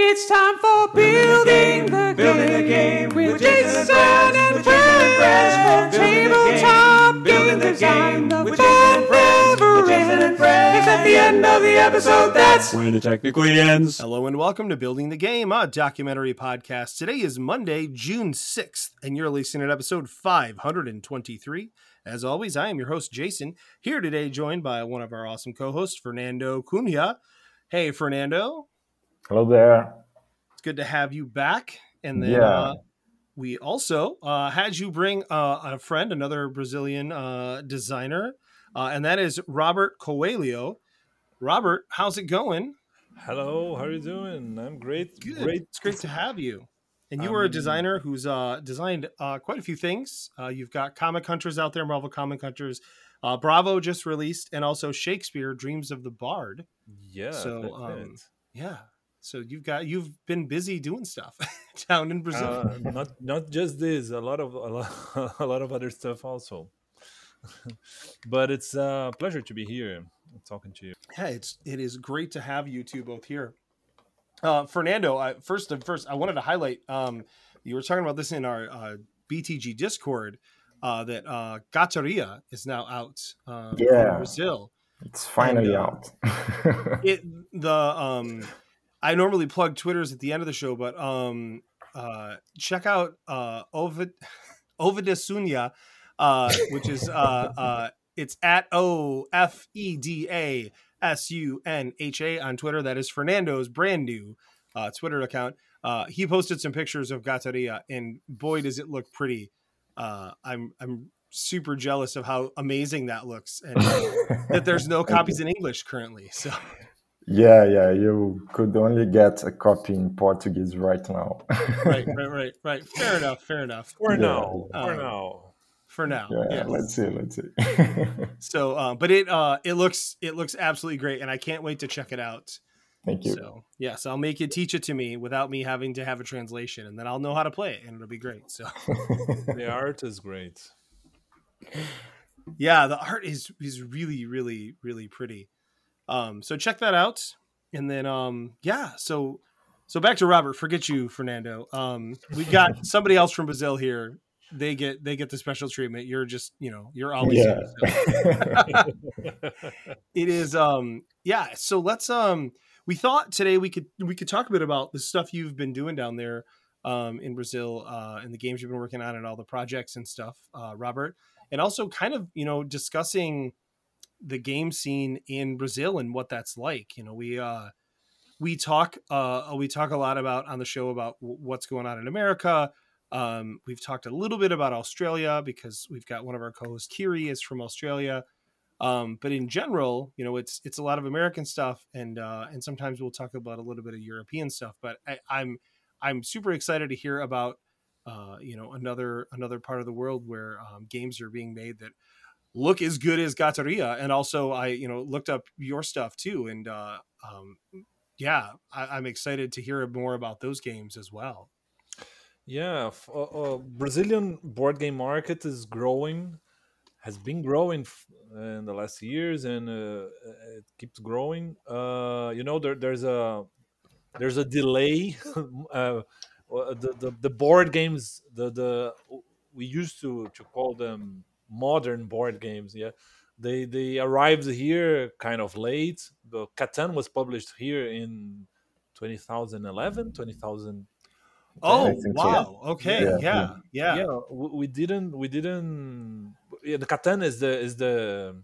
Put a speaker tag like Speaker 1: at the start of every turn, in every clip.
Speaker 1: It's time for building the,
Speaker 2: Building the
Speaker 1: game
Speaker 2: game
Speaker 1: with
Speaker 2: with
Speaker 1: Jason
Speaker 2: Jason and Friends,
Speaker 1: and
Speaker 2: with Jason and
Speaker 1: friends.
Speaker 2: Friends. Building the game,
Speaker 1: Tabletop
Speaker 2: building
Speaker 1: game
Speaker 2: the
Speaker 1: design.
Speaker 2: game
Speaker 1: The
Speaker 2: with Jason and
Speaker 1: fun never
Speaker 2: with Jason and
Speaker 1: ends.
Speaker 2: Friends.
Speaker 1: It's at the end of the episode. That's
Speaker 3: when it technically ends.
Speaker 4: Hello and welcome to Building the Game, a documentary podcast. Today is Monday, June 6th, and you're listening to episode 523. As always, I am your host, Jason, here today joined by one of our awesome co hosts, Fernando Cunha. Hey, Fernando,
Speaker 5: Hello there.
Speaker 4: it's good to have you back. And then
Speaker 5: Yeah.
Speaker 4: uh, we also uh, had you bring uh, a friend, another Brazilian uh, designer, uh, and that is Robert Coelho. Robert, how's it going?
Speaker 6: Hello, how are you doing? I'm great.
Speaker 4: Good.
Speaker 6: Great.
Speaker 4: It's great to have you. And you are a
Speaker 6: Um,
Speaker 4: designer who's uh, designed uh, quite a few things. Uh, you've got Comic Hunters out there, Marvel Comic Hunters. Uh, Bravo just released, and also Shakespeare: Dreams of the Bard.
Speaker 6: Yeah.
Speaker 4: So, um. Yeah. So you've got you've been busy doing stuff down in Brazil.
Speaker 6: Uh, not not just this, a lot of a lot, a lot of other stuff also. but it's a pleasure to be here talking to you.
Speaker 4: yeah, it's it is great to have you two both here. Uh, Fernando, I, first and first, I wanted to highlight. Um, you were talking about this in our uh, BTG Discord uh, that uh, Gataria is now out. Uh, in
Speaker 5: Yeah.
Speaker 4: Brazil.
Speaker 5: It's finally
Speaker 4: uh,
Speaker 5: out.
Speaker 4: it the um I normally plug Twitters at the end of the show, but um uh check out uh Ovid Ovidasunya, uh which is uh uh it's at O F E D A S U N H A on Twitter. That is Fernando's brand new uh Twitter account. Uh he posted some pictures of Gataria and boy does it look pretty. Uh I'm I'm super jealous of how amazing that looks and that there's no copies in English currently. So
Speaker 5: yeah, yeah, you could only get a copy in Portuguese right now.
Speaker 4: right, right, right, right. Fair enough. Fair enough.
Speaker 6: For
Speaker 5: Yeah,
Speaker 6: now. For
Speaker 4: uh,
Speaker 6: now.
Speaker 4: For now,
Speaker 5: yeah,
Speaker 4: yeah.
Speaker 5: let's see, let's see.
Speaker 4: So, uh, but it uh, it looks it looks absolutely great, and I can't wait to check it out.
Speaker 5: Thank you.
Speaker 4: So, yes, I'll make you teach it to me without me having to have a translation, and then I'll know how to play it, and it'll be great. So,
Speaker 6: The art is great.
Speaker 4: yeah, the art is is really, really, really pretty. Um, so check that out, and then um, yeah, so so back to Robert. Forget you, Fernando. Um, we got somebody else from Brazil here. They get they get the special treatment. You're just you know you're always
Speaker 5: yeah.
Speaker 4: it is um yeah so let's um we thought today we could we could talk a bit about the stuff you've been doing down there um in brazil uh and the games you've been working on and all the projects and stuff uh robert and also kind of you know discussing the game scene in brazil and what that's like you know we uh we talk uh we talk a lot about on the show about what's going on in america um we've talked a little bit about australia because we've got one of our co-hosts kiri is from australia um, but in general, you know, it's it's a lot of American stuff, and uh, and sometimes we'll talk about a little bit of European stuff. But I, I'm I'm super excited to hear about uh, you know another another part of the world where um, games are being made that look as good as Gataria, and also I you know looked up your stuff too, and uh, um, yeah, I, I'm excited to hear more about those games as well.
Speaker 6: Yeah, uh, uh, Brazilian board game market is growing, has been growing in the last years, and uh, it keeps growing. Uh, you know, there, there's a there's a delay. uh, uh, the, the the board games, the the we used to to call them modern board games. Yeah, they they arrived here kind of late. The Catan was published here in 2011, 2000
Speaker 4: Oh
Speaker 5: I think so.
Speaker 4: wow! Okay, yeah,
Speaker 5: Yeah,
Speaker 4: yeah,
Speaker 6: yeah w- we didn't we didn't yeah, the Catan is the is the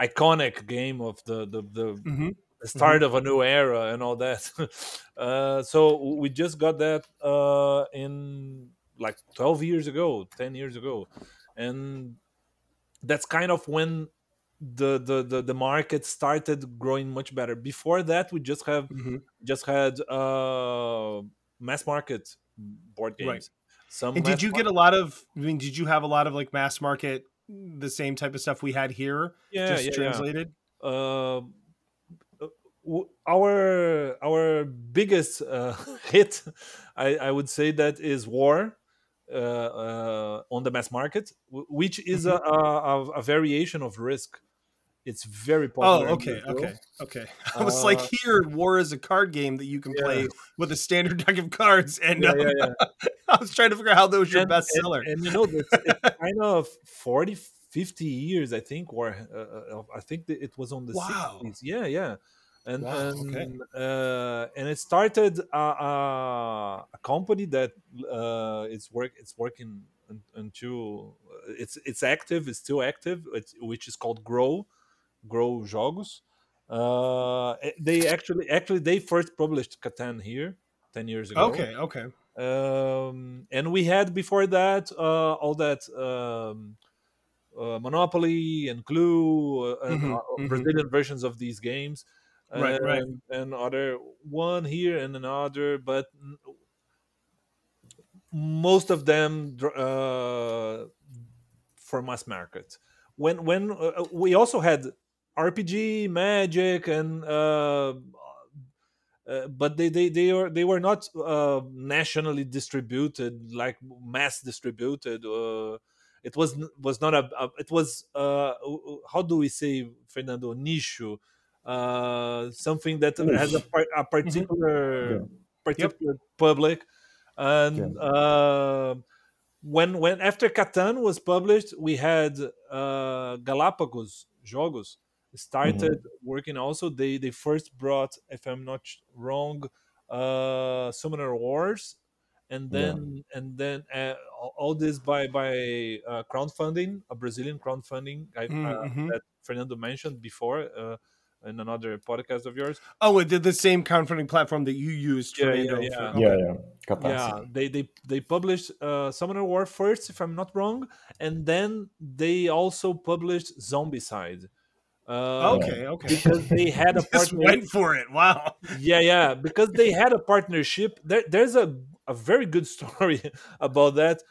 Speaker 6: iconic game of the the, the,
Speaker 4: Mhm.
Speaker 6: the start of a new era and all that uh, so we just got that uh, in like 12 years ago 10 years ago and that's kind of when the the the, the market started growing much better before that we just have
Speaker 4: Mhm.
Speaker 6: just had uh mass market board games
Speaker 4: Right.
Speaker 6: some
Speaker 4: And did you get a lot of? I mean, did you have a lot of like mass market, the same type of stuff we had here,
Speaker 6: yeah,
Speaker 4: just
Speaker 6: yeah, yeah.
Speaker 4: translated?
Speaker 6: Uh, our our biggest uh, hit, I, I would say that is War uh, uh, on the mass market, which is a, a, a- a variation of Risk. It's very
Speaker 4: Oh,
Speaker 6: popular. in
Speaker 4: okay, okay, okay. I was like,
Speaker 6: Uh,
Speaker 4: here, War is a card game that you can
Speaker 6: yeah.
Speaker 4: play with a standard deck of cards, and
Speaker 6: Yeah, yeah.
Speaker 4: I was trying to figure out how those your
Speaker 6: and,
Speaker 4: best
Speaker 6: and-
Speaker 4: seller.
Speaker 6: And, you know, it's, it's kind of 40, 50 years, I think, or uh, uh, I think that it was on the
Speaker 4: Wow.
Speaker 6: 60s. Yeah, yeah. And
Speaker 4: Wow,
Speaker 6: and
Speaker 4: okay.
Speaker 6: uh, and it started a, a, a company that uh, it's work it's working un- until uh, it's it's active it's still active it's, which is called Grow Grow Jogos. Uh, eh, they actually actually they first published Catan here ten years ago
Speaker 4: Okay, okay.
Speaker 6: um, and we had before that uh, all that um, uh, Monopoly and Clue, uh, and,
Speaker 4: Mhm,
Speaker 6: uh,
Speaker 4: mhm.
Speaker 6: Brazilian versions of these games,
Speaker 4: Right, right.
Speaker 6: and other one here and another, but most of them uh, for mass market. When when uh, we also had RPG, Magic, and uh, uh, but they they they are they were not uh, nationally distributed like mass distributed. Uh, it was was not a, a it was uh, how do we say Fernando nicho, uh, something that has a, par- a particular
Speaker 5: Yeah.
Speaker 6: particular public, and uh, when when after Catan was published, we had uh, Galapagos Jogos started working also. They they first brought, if I'm not wrong, uh, Summoner Wars, and
Speaker 5: Yeah.
Speaker 6: then and then uh, all- all this by by uh, crowdfunding, a Brazilian crowdfunding I, uh,
Speaker 4: mhm.
Speaker 6: that Fernando mentioned before. In another podcast of yours,
Speaker 4: Oh, it did the same crowdfunding platform that you used,
Speaker 6: Yeah, yeah, yeah.
Speaker 4: For,
Speaker 5: Yeah,
Speaker 4: okay.
Speaker 5: yeah. Catarse.
Speaker 6: yeah they they they published uh summoner war first if i'm not wrong and then they also published zombicide uh
Speaker 4: Okay, okay.
Speaker 6: because they had a
Speaker 4: Just
Speaker 6: partner
Speaker 4: went for it. Wow.
Speaker 6: yeah yeah because they had a partnership there, there's a, a very good story about that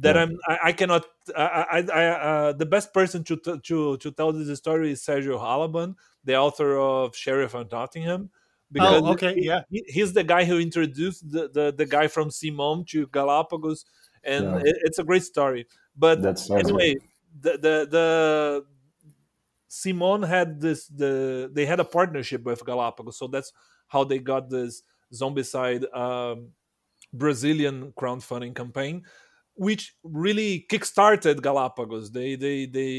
Speaker 6: that
Speaker 5: Yeah.
Speaker 6: i'm i, I cannot i i, I uh, the best person to, t- to to tell this story is sergio halaban the author of sheriff of nottingham because
Speaker 4: Oh, okay,
Speaker 6: he-
Speaker 4: yeah.
Speaker 6: he- he's the guy who introduced the, the, the guy from CMON to Galapagos, and
Speaker 5: Yeah.
Speaker 6: it- it's a great story. But anyway, the the the CMON had this the they had a partnership with Galapagos, so that's how they got this Zombicide um, Brazilian crowdfunding campaign, which really kickstarted Galapagos. They they they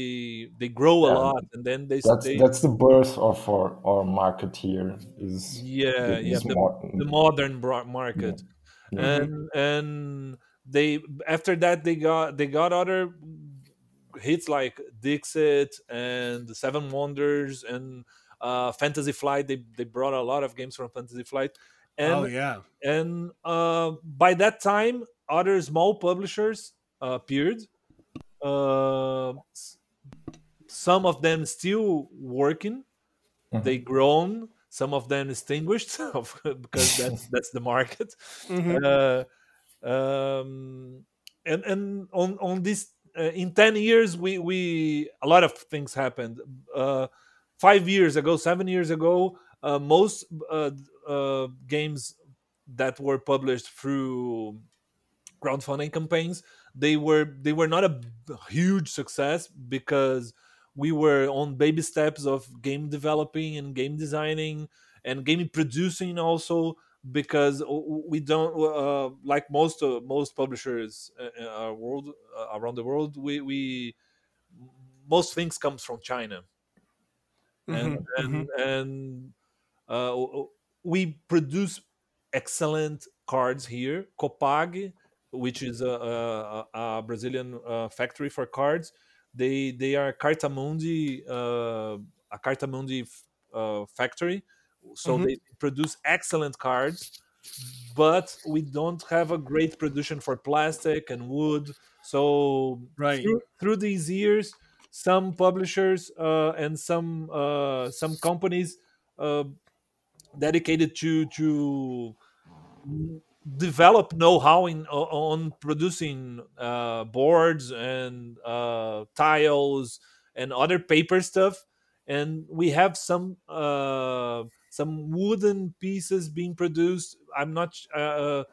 Speaker 6: they grow a
Speaker 5: Yeah.
Speaker 6: lot, and then they
Speaker 5: That's
Speaker 6: they
Speaker 5: that's the birth of our, our market here. Is
Speaker 6: yeah
Speaker 5: the-
Speaker 6: yeah
Speaker 5: is
Speaker 6: the,
Speaker 5: more-
Speaker 6: the modern bro- market.
Speaker 5: Yeah.
Speaker 6: and and they after that they got they got other hits like Dixit and the Seven Wonders and uh, Fantasy Flight. They they brought a lot of games from Fantasy Flight, and
Speaker 4: oh yeah.
Speaker 6: and uh, by that time other small publishers uh, appeared. Uh, some of them still working.
Speaker 5: Mhm.
Speaker 6: They grown. Some of them extinguished because that's that's the market
Speaker 4: Mhm.
Speaker 6: uh, um, and and on on this uh, in 10 years we we a lot of things happened uh, five years ago seven years ago uh, most uh, uh, games that were published through crowdfunding campaigns they were they were not a huge success because we were on baby steps of game developing and game designing and game producing also because we don't uh, like most uh, most publishers uh, uh, uh, world uh, around the world we we most things comes from china and
Speaker 4: Mhm,
Speaker 6: and and uh, we produce excellent cards here. Copag, which is a, a, a Brazilian uh, factory for cards, they they are Cartamundi, uh, a Cartamundi uh, factory, so
Speaker 4: Mhm.
Speaker 6: they produce excellent cards. But we don't have a great production for plastic and wood. So
Speaker 4: Right.
Speaker 6: through, through these years, some publishers uh, and some uh, some companies uh, dedicated to to develop know-how in on producing uh, boards and uh, tiles and other paper stuff and we have some uh, some wooden pieces being produced i'm not uh,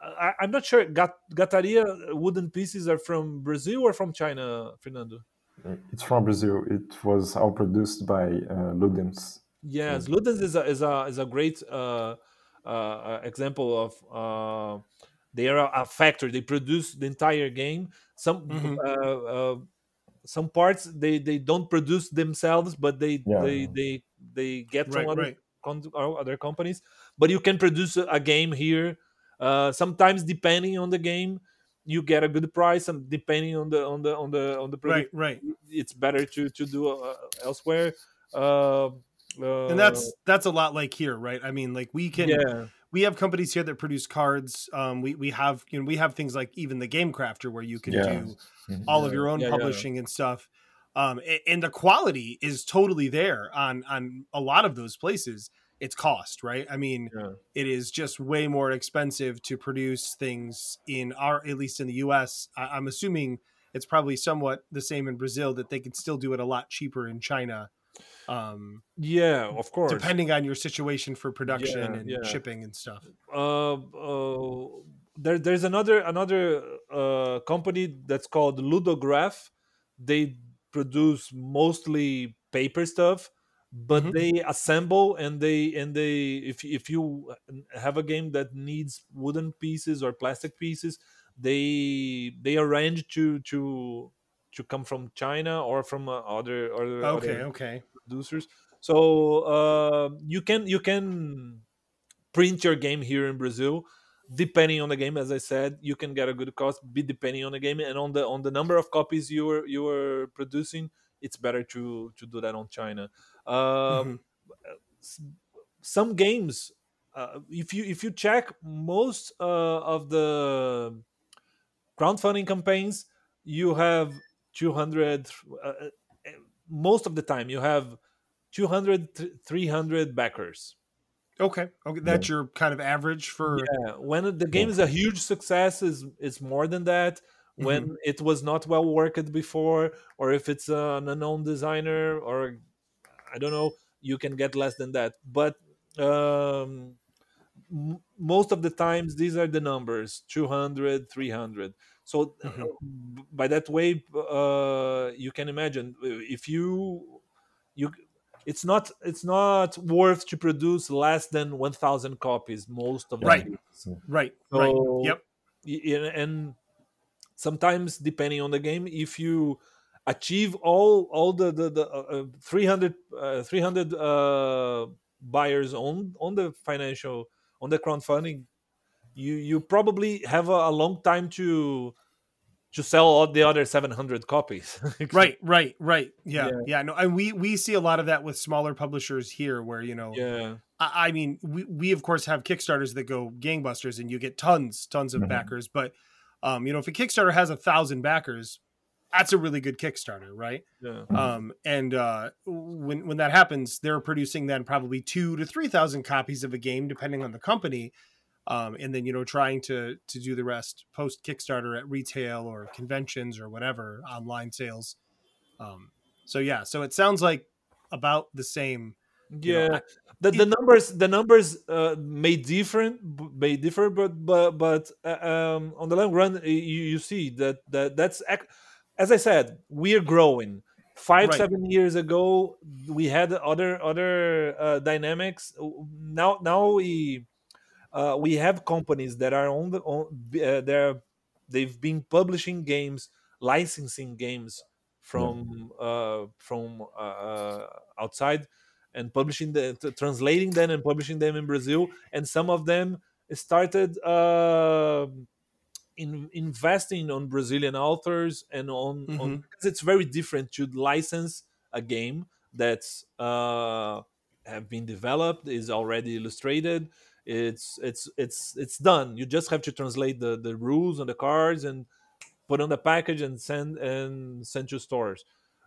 Speaker 6: I, i'm not sure Gat- gataria wooden pieces are from brazil or from china fernando
Speaker 5: It's from Brazil. It was all produced by uh, Ludens.
Speaker 6: Yes, Ludens is a is a is a great uh, uh, example of uh, they are a factory. They produce the entire game. Some
Speaker 4: Mhm.
Speaker 6: uh, uh, some parts they they don't produce themselves, but they
Speaker 5: Yeah.
Speaker 6: they they they get from other
Speaker 4: right.
Speaker 6: con- other companies. But you can produce a a game here. Uh, sometimes depending on the game, you get a good price, and depending on the on the on the on the
Speaker 4: Right, right.
Speaker 6: it's better to to do uh, elsewhere. Uh,
Speaker 4: And that's that's a lot like here, right? I mean, like we can
Speaker 6: yeah,
Speaker 4: we have companies here that produce cards. Um, we we have you know we have things like even the Game Crafter where you can
Speaker 5: Yeah.
Speaker 4: do
Speaker 5: Mhm.
Speaker 4: all of your own
Speaker 6: yeah, yeah.
Speaker 4: publishing and stuff. Um, a- and the quality is totally there on on a lot of those places. It's cost, right? I mean,
Speaker 6: yeah.
Speaker 4: it is just way more expensive to produce things in our at least in the US. I, am assuming it's probably somewhat the same in Brazil that they could still do it a lot cheaper in China. Um,
Speaker 6: yeah, of course.
Speaker 4: depending on your situation for production
Speaker 6: Yeah,
Speaker 4: and
Speaker 6: yeah.
Speaker 4: shipping and stuff.
Speaker 6: uh, uh, there, there's another another uh, company that's called Ludograph. They produce mostly paper stuff, but
Speaker 4: Mhm.
Speaker 6: they assemble and they and they if if you have a game that needs wooden pieces or plastic pieces, they they arrange to to to come from China or from uh, other other
Speaker 4: Okay,
Speaker 6: other
Speaker 4: okay.
Speaker 6: Producers. So uh, you can you can print your game here in Brazil. Depending on the game, as I said, you can get a good cost. Be depending on the game and on the on the number of copies you are you were producing. It's better to to do that on China. Uh,
Speaker 4: Mhm.
Speaker 6: some games, uh, if you if you check most uh, of the crowdfunding campaigns, you have 200. Uh, uh, most of the time, you have 200 300 backers.
Speaker 4: Okay. Okay. That's your kind of average for
Speaker 6: yeah when the game is a huge success is it's more than that. When it was not well worked before or if it's an unknown designer or i don't know you can get less than that. But um m- most of the times these are the numbers 200 300 so uh,
Speaker 4: Mhm.
Speaker 6: by that way uh you can imagine uh, if you you it's not it's not worth to produce less than 1000 copies most of the
Speaker 4: Right.
Speaker 6: games.
Speaker 4: right. Right.
Speaker 6: So,
Speaker 4: Yep.
Speaker 6: y- y- and sometimes depending on the game if you achieve all all the the, the uh, uh, 300 uh, 300 uh, buyers on on the financial on the crowdfunding you you probably have a, a long time to to sell all the other 700 copies
Speaker 4: Right. Right. Right. Yeah.
Speaker 6: Yeah.
Speaker 4: Yeah. No. And we we see a lot of that with smaller publishers here, where you know,
Speaker 6: yeah
Speaker 4: I, I mean, we we of course have Kickstarters that go gangbusters, and you get tons tons of
Speaker 5: Mhm.
Speaker 4: backers. But um, you know, if a Kickstarter has a thousand backers, that's a really good Kickstarter, right?
Speaker 6: yeah
Speaker 4: um and uh when when that happens they're producing then probably two to three thousand copies of a game depending on the company um and then you know trying to to do the rest post kickstarter at retail or conventions or whatever online sales. Um so yeah so it sounds like about the same you know,
Speaker 6: yeah
Speaker 4: I-
Speaker 6: the, the
Speaker 4: it-
Speaker 6: numbers the numbers uh, may different may differ but but but uh, um, on the long run you, you see that that that's as i said we're growing. Five
Speaker 4: Right.
Speaker 6: seven years ago we had other other uh, dynamics. Now now we uh, we have companies that are on the on uh, they're they've been publishing games licensing games from uh, from uh, uh, outside and publishing the translating them and publishing them in Brazil and some of them started uh, in, investing on Brazilian authors and on, on
Speaker 4: Mhm.
Speaker 6: because it's very different to license a game that's uh, have been developed is already illustrated it's it's it's it's done you just have to translate the the rules on the cards and put on the package and send and send to stores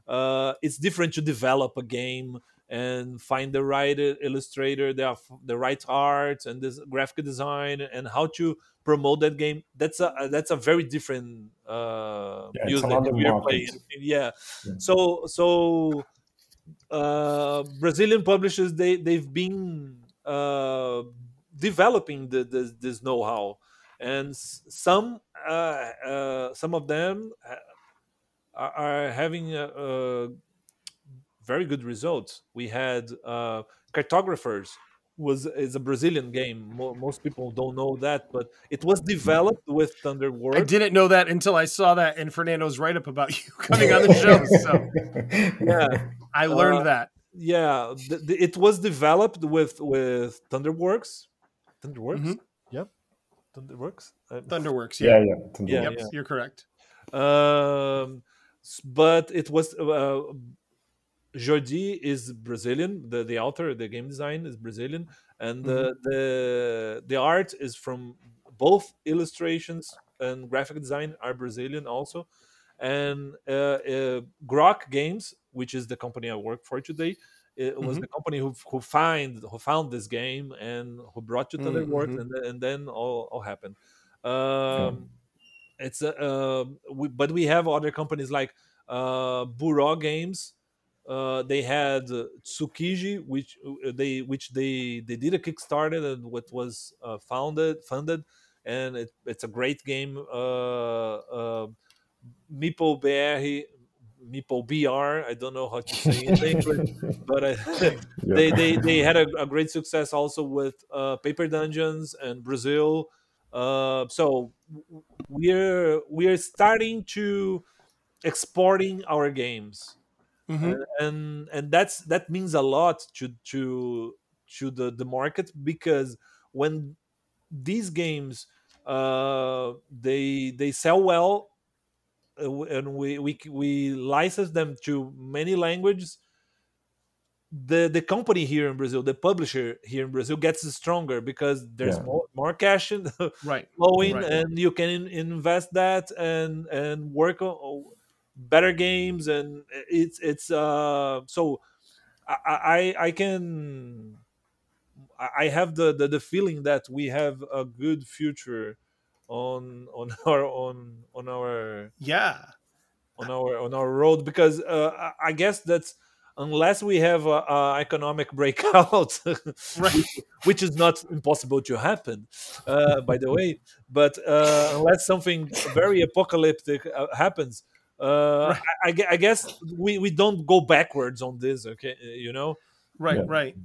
Speaker 6: uh, it's different to develop a game and find the right illustrator the, the right art and this graphic design and how to promote that game that's a that's a very different uh
Speaker 5: Yeah, it's
Speaker 6: music
Speaker 5: another
Speaker 6: we are
Speaker 5: market.
Speaker 6: playing. yeah
Speaker 5: Yeah.
Speaker 6: so so uh brazilian publishers they they've been uh developing the, the this know-how and some uh, uh some of them uh, are, are having uh, uh, very good results. We had uh, Cartographers was is a Brazilian game. Most people don't know that, but it was developed with thunderworks I
Speaker 4: didn't know that until I saw that in Fernando's write up about you coming on the show. So
Speaker 6: Yeah,
Speaker 4: I learned
Speaker 6: Uh,
Speaker 4: that.
Speaker 6: yeah. The, the, it was developed with with Thunderworks. Thunderworks.
Speaker 4: Mhm.
Speaker 6: Yep. Thunderworks. Uh,
Speaker 4: Thunderworks.
Speaker 5: yeah,
Speaker 4: Yeah.
Speaker 5: yeah.
Speaker 6: Yeah,
Speaker 4: Yep.
Speaker 6: yeah.
Speaker 4: You're correct.
Speaker 6: Um, but it was uh, Jordy is Brazilian. The the author, the game design is Brazilian, and the the the art is from both illustrations and graphic design are Brazilian also. And uh, uh, Grok Games, which is the company I work for today, it was
Speaker 4: Mhm.
Speaker 6: the company who who find who found this game and who brought you to
Speaker 4: Mm,
Speaker 6: Thunderworks,
Speaker 4: mhm.
Speaker 6: and, then- and then all, all happened. Um, it's a uh, we, but we have other companies like uh Buro Games uh they had uh, Tsukiji which uh, they which they they did a kickstarter and what was uh, founded funded and it, it's a great game uh uh Meeple BR Meeple BR I don't know how to say it in English but I, they, they they had a, a great success also with uh, Paper Dungeons and Brazil. Uh, so we're we're starting to exporting our games,
Speaker 4: Mhm.
Speaker 6: and, and and that's that means a lot to to to the the market because when these games uh, they they sell well and we we we license them to many languages the the company here in Brazil, the publisher here in Brazil, gets stronger because there's
Speaker 5: Yeah.
Speaker 6: more more cash in
Speaker 4: Right.
Speaker 6: flowing,
Speaker 4: Right.
Speaker 6: and you can in- invest that and and work on on better games, and it's it's uh so I I, I can I I have the, the the feeling that we have a good future on on our on on our
Speaker 4: Yeah.
Speaker 6: on our on our road because uh, I- I guess that's unless we have a, a economic breakout,
Speaker 4: Right.
Speaker 6: which, which is not impossible to happen, uh, by the way. But uh, unless something very apocalyptic uh, happens, uh,
Speaker 4: Right.
Speaker 6: I, I I guess we, we don't go backwards on this. Okay, you know.
Speaker 4: Right,
Speaker 5: Yeah.
Speaker 4: right.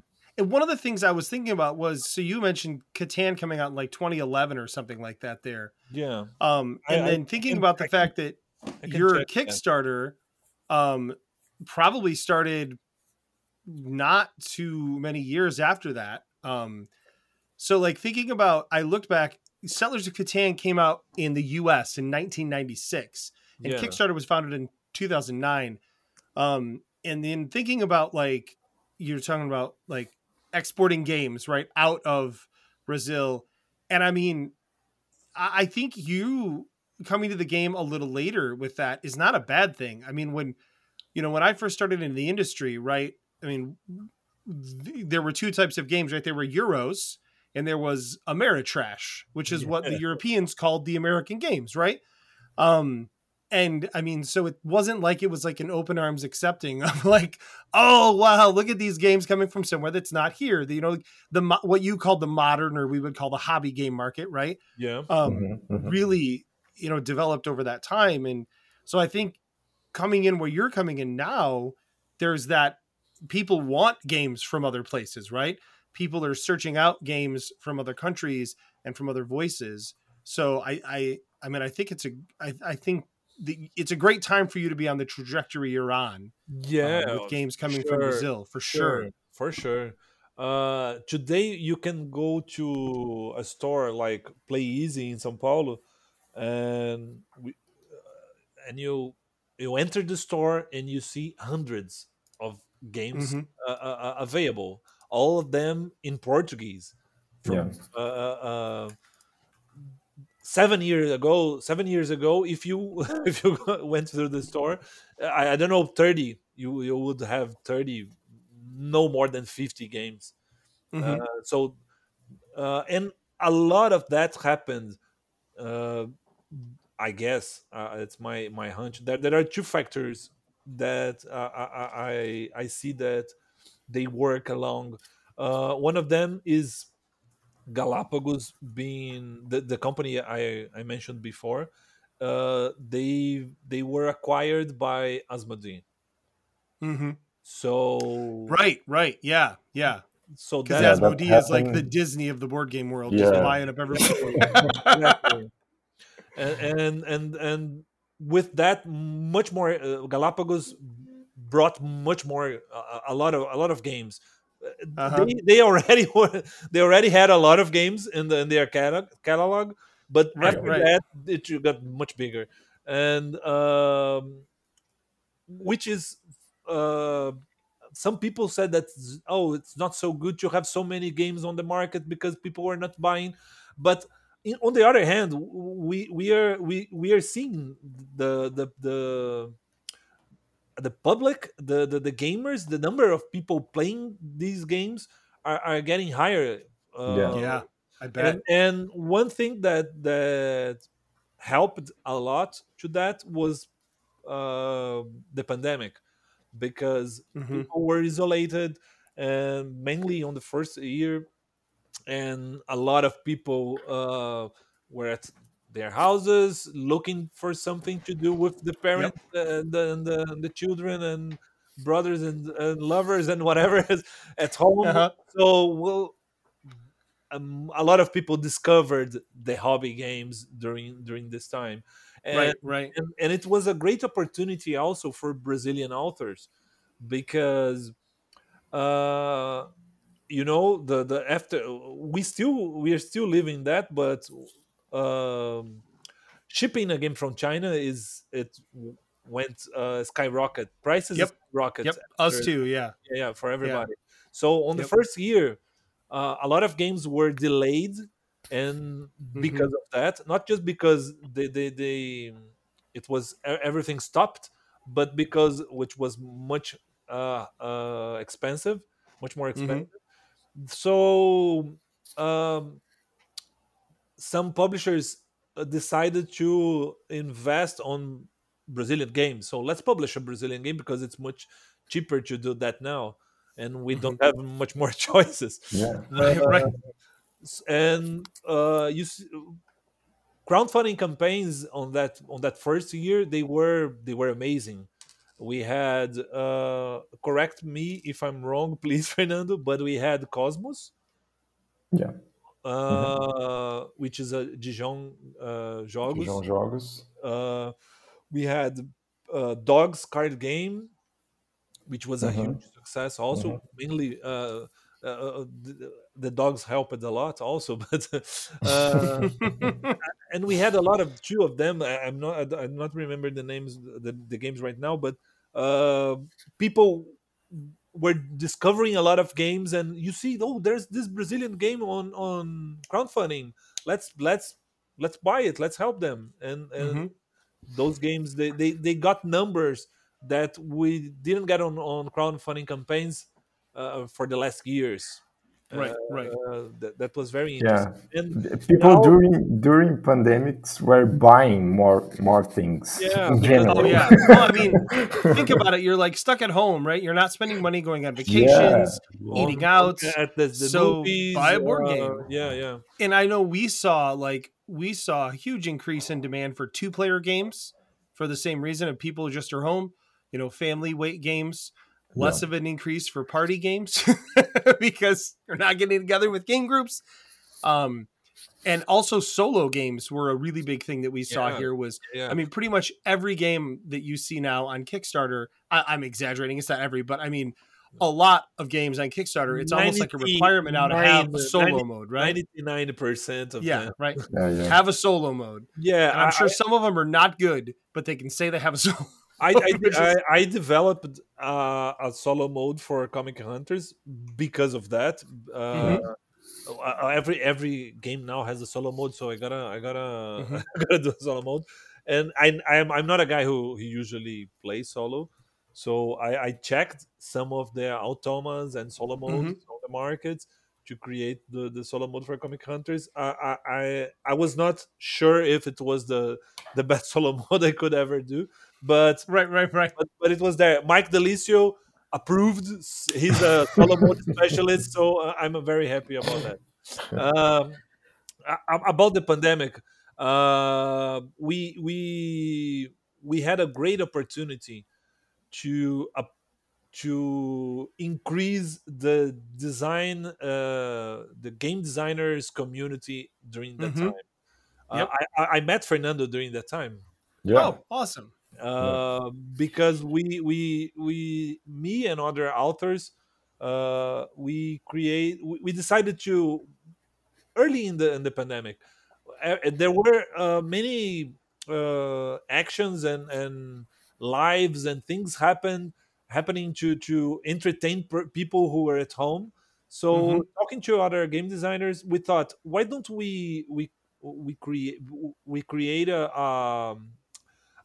Speaker 4: And one of the things I was thinking about was so you mentioned Catan coming out in like 2011 or something like that there.
Speaker 6: Yeah.
Speaker 4: Um, and
Speaker 6: I
Speaker 4: then thinking
Speaker 6: can-
Speaker 4: about
Speaker 6: I
Speaker 4: the
Speaker 6: can-
Speaker 4: fact that
Speaker 6: I
Speaker 4: your
Speaker 6: that.
Speaker 4: Kickstarter um, probably started not too many years after that. Um, so, like thinking about, I looked back. Settlers of Catan came out in the U.S. in 1996, and
Speaker 6: Yeah.
Speaker 4: Kickstarter was founded in 2009. Um, and then thinking about like you're talking about like exporting games right out of Brazil, and I mean, I, think you coming to the game a little later with that is not a bad thing. I mean, when you know when I first started in the industry, right? I mean, th- there were two types of games, right? There were Euros and there was Ameritrash, which is what the Europeans called the American games, right? Um, and I mean, so it wasn't like it was like an open arms accepting of like, oh wow, look at these games coming from somewhere that's not here. The, you know, the what you called the modern or we would call the hobby game market, right?
Speaker 6: Yeah.
Speaker 4: Um,
Speaker 5: Mhm, mhm.
Speaker 4: really you know developed over that time and so i think coming in where you're coming in now there's that people want games from other places right people are searching out games from other countries and from other voices so i i i mean i think it's a i, I think the, it's a great time for you to be on the trajectory you're on uh,
Speaker 6: Yeah.
Speaker 4: with games coming from brazil for sure,
Speaker 6: for sure. Uh, today you can go to a store like Play Easy in São Paulo, and we, uh, and you you enter the store and you see hundreds of games uh, uh, uh, available, all of them in Portuguese. From
Speaker 5: Yeah.
Speaker 6: Uh, uh, uh, seven years ago, seven years ago, if you if you went through the store, I, I don't know, thirty, you you would have thirty, no more than fifty games.
Speaker 4: Mhm.
Speaker 6: Uh, so, uh, and a lot of that happened. Uh, I guess uh, it's my my hunch that there are two factors that uh, I, I I see that they work along. Uh, one of them is Galapagos being the, the company I, I mentioned before. uh, they they were acquired by Asmodee.
Speaker 4: hmm
Speaker 6: So
Speaker 4: Right, right, yeah, yeah.
Speaker 6: so
Speaker 4: Because
Speaker 6: that
Speaker 5: Yeah, that
Speaker 4: Asmodee is like the Disney of the board game world, just
Speaker 5: Yeah.
Speaker 4: buying up everybody.
Speaker 6: exactly. and, and and and with that much more uh, galapagos brought much more uh, a lot of a lot of games
Speaker 4: Uh-huh.
Speaker 6: they, they already were, they already had a lot of games in the in their catalog, catalog but
Speaker 4: Right,
Speaker 6: after
Speaker 4: right.
Speaker 6: that it got much bigger and um which is uh some people said that oh it's not so good to have so many games on the market because people were not buying but in, on the other hand we we are we we are seeing the the the the public the, the the gamers the number of people playing these games are, are getting higher uh,
Speaker 5: Yeah.
Speaker 4: yeah, I bet.
Speaker 6: and, and one thing that that helped a lot to that was uh, the pandemic because
Speaker 4: Mhm.
Speaker 6: people were isolated and mainly on the first year and a lot of people uh, were at their houses looking for something to do with the parents and, the, and, the, and the children and brothers and, and lovers and whatever is at home
Speaker 4: Uh-huh.
Speaker 6: so well um, a lot of people discovered the hobby games during during this time and,
Speaker 4: right, right.
Speaker 6: and, and it was a great opportunity also for brazilian authors because uh you know the the after we still we are still living that but um shipping a game from china is it went uh skyrocket prices
Speaker 4: Yep.
Speaker 6: rocket
Speaker 4: Yep, us too. Yeah,
Speaker 6: yeah, yeah for everybody so on the first year uh, a lot of games were delayed and
Speaker 4: Mm-hmm.
Speaker 6: because of that not just because they, they they it was everything stopped but because which was much uh, uh expensive much more
Speaker 4: Mm-hmm.
Speaker 6: expensive so um some publishers uh, decided to invest on Brazilian games. So let's publish a Brazilian game because it's much cheaper to do that now, and we don't have much more choices.
Speaker 5: Yeah.
Speaker 4: right, right.
Speaker 6: And uh, you s- crowdfunding campaigns on that on that first year they were they were amazing. We had uh, correct me if I'm wrong, please, Fernando, but we had Cosmos
Speaker 5: Yeah.
Speaker 6: Uh, which is a Dijon uh, Jogos.
Speaker 5: João Jogos.
Speaker 6: Uh, we had uh, Dogs card game, which was a
Speaker 5: Mhm.
Speaker 6: huge success. Also, mainly uh, uh, the, the dogs helped a lot. Also, but uh, and we had a lot of two of them. I, I'm not I'm not remember the names the, the games right now, but uh, people were discovering a lot of games and you see oh there's this brazilian game on on crowdfunding. Let's let's let's buy it. Let's help them. And and
Speaker 4: Mhm.
Speaker 6: those games they, they they got numbers that we didn't get on on crowdfunding campaigns uh, for the last years
Speaker 4: Right, right.
Speaker 6: uh, that, that was very
Speaker 5: Yeah.
Speaker 6: and
Speaker 5: People
Speaker 6: Now-
Speaker 5: during during pandemics were buying more more things
Speaker 6: Yeah,
Speaker 5: in
Speaker 6: because-
Speaker 4: Oh yeah. Well, I mean, think about it. You're like stuck at home, right? You're not spending money going on vacations, eating out.
Speaker 6: at the, the
Speaker 4: so
Speaker 6: movies,
Speaker 4: buy a board
Speaker 6: uh,
Speaker 4: game.
Speaker 6: yeah yeah
Speaker 4: And I know we saw like we saw a huge increase in demand for two player games for the same reason of people just are home, you know, family weight games. Less of an increase for party games because you're not getting together with game groups. Um, and also solo games were a really big thing that we saw
Speaker 6: Yeah.
Speaker 4: here was
Speaker 6: yeah
Speaker 4: I mean, pretty much every game that you see now on Kickstarter, I, I'm exaggerating, it's not every, but I mean, a lot of games on Kickstarter, it's almost like a requirement now to have a
Speaker 6: 90
Speaker 4: solo mode, right?
Speaker 6: 99 percent of
Speaker 4: Yeah,
Speaker 6: them.
Speaker 4: right.
Speaker 5: Yeah, yeah.
Speaker 4: Have a solo mode.
Speaker 6: yeah
Speaker 4: And I'm
Speaker 6: I-
Speaker 4: sure some of them are not good, but they can say they have a solo.
Speaker 6: I, I, I, I developed uh, a solo mode for Comic Hunters because of that. Uh,
Speaker 4: Mhm.
Speaker 6: uh, Every every game now has a solo mode, so I gotta I gotta
Speaker 4: Mhm.
Speaker 6: I gotta do a solo mode. And I I'm I'm not a guy who, who usually plays solo, so I, I checked some of the automas and solo modes
Speaker 4: Mm-hmm.
Speaker 6: on the markets to create the, the solo mode for Comic Hunters. I, I I I was not sure if it was the the best solo mode I could ever do, but
Speaker 4: right, right, right.
Speaker 6: but, but it was there. Mike Delicio approved. He's a solo mode specialist, so uh, I'm very happy about that. Um, a- a- about the pandemic, uh, we we we had a great opportunity to uh, to increase the design uh, the game designers community during that
Speaker 4: Mhm.
Speaker 6: time. Uh,
Speaker 4: Yep.
Speaker 6: I, I I met Fernando during that time
Speaker 5: Yeah.
Speaker 4: Oh, awesome.
Speaker 6: Uh, because we we we me and other authors uh, we create we, we decided to early in the in the pandemic uh, there were uh, many uh, actions and and lives and things happen happening to to entertain per- people who were at home so
Speaker 4: Mhm.
Speaker 6: talking to other game designers we thought why don't we we we create we create a um,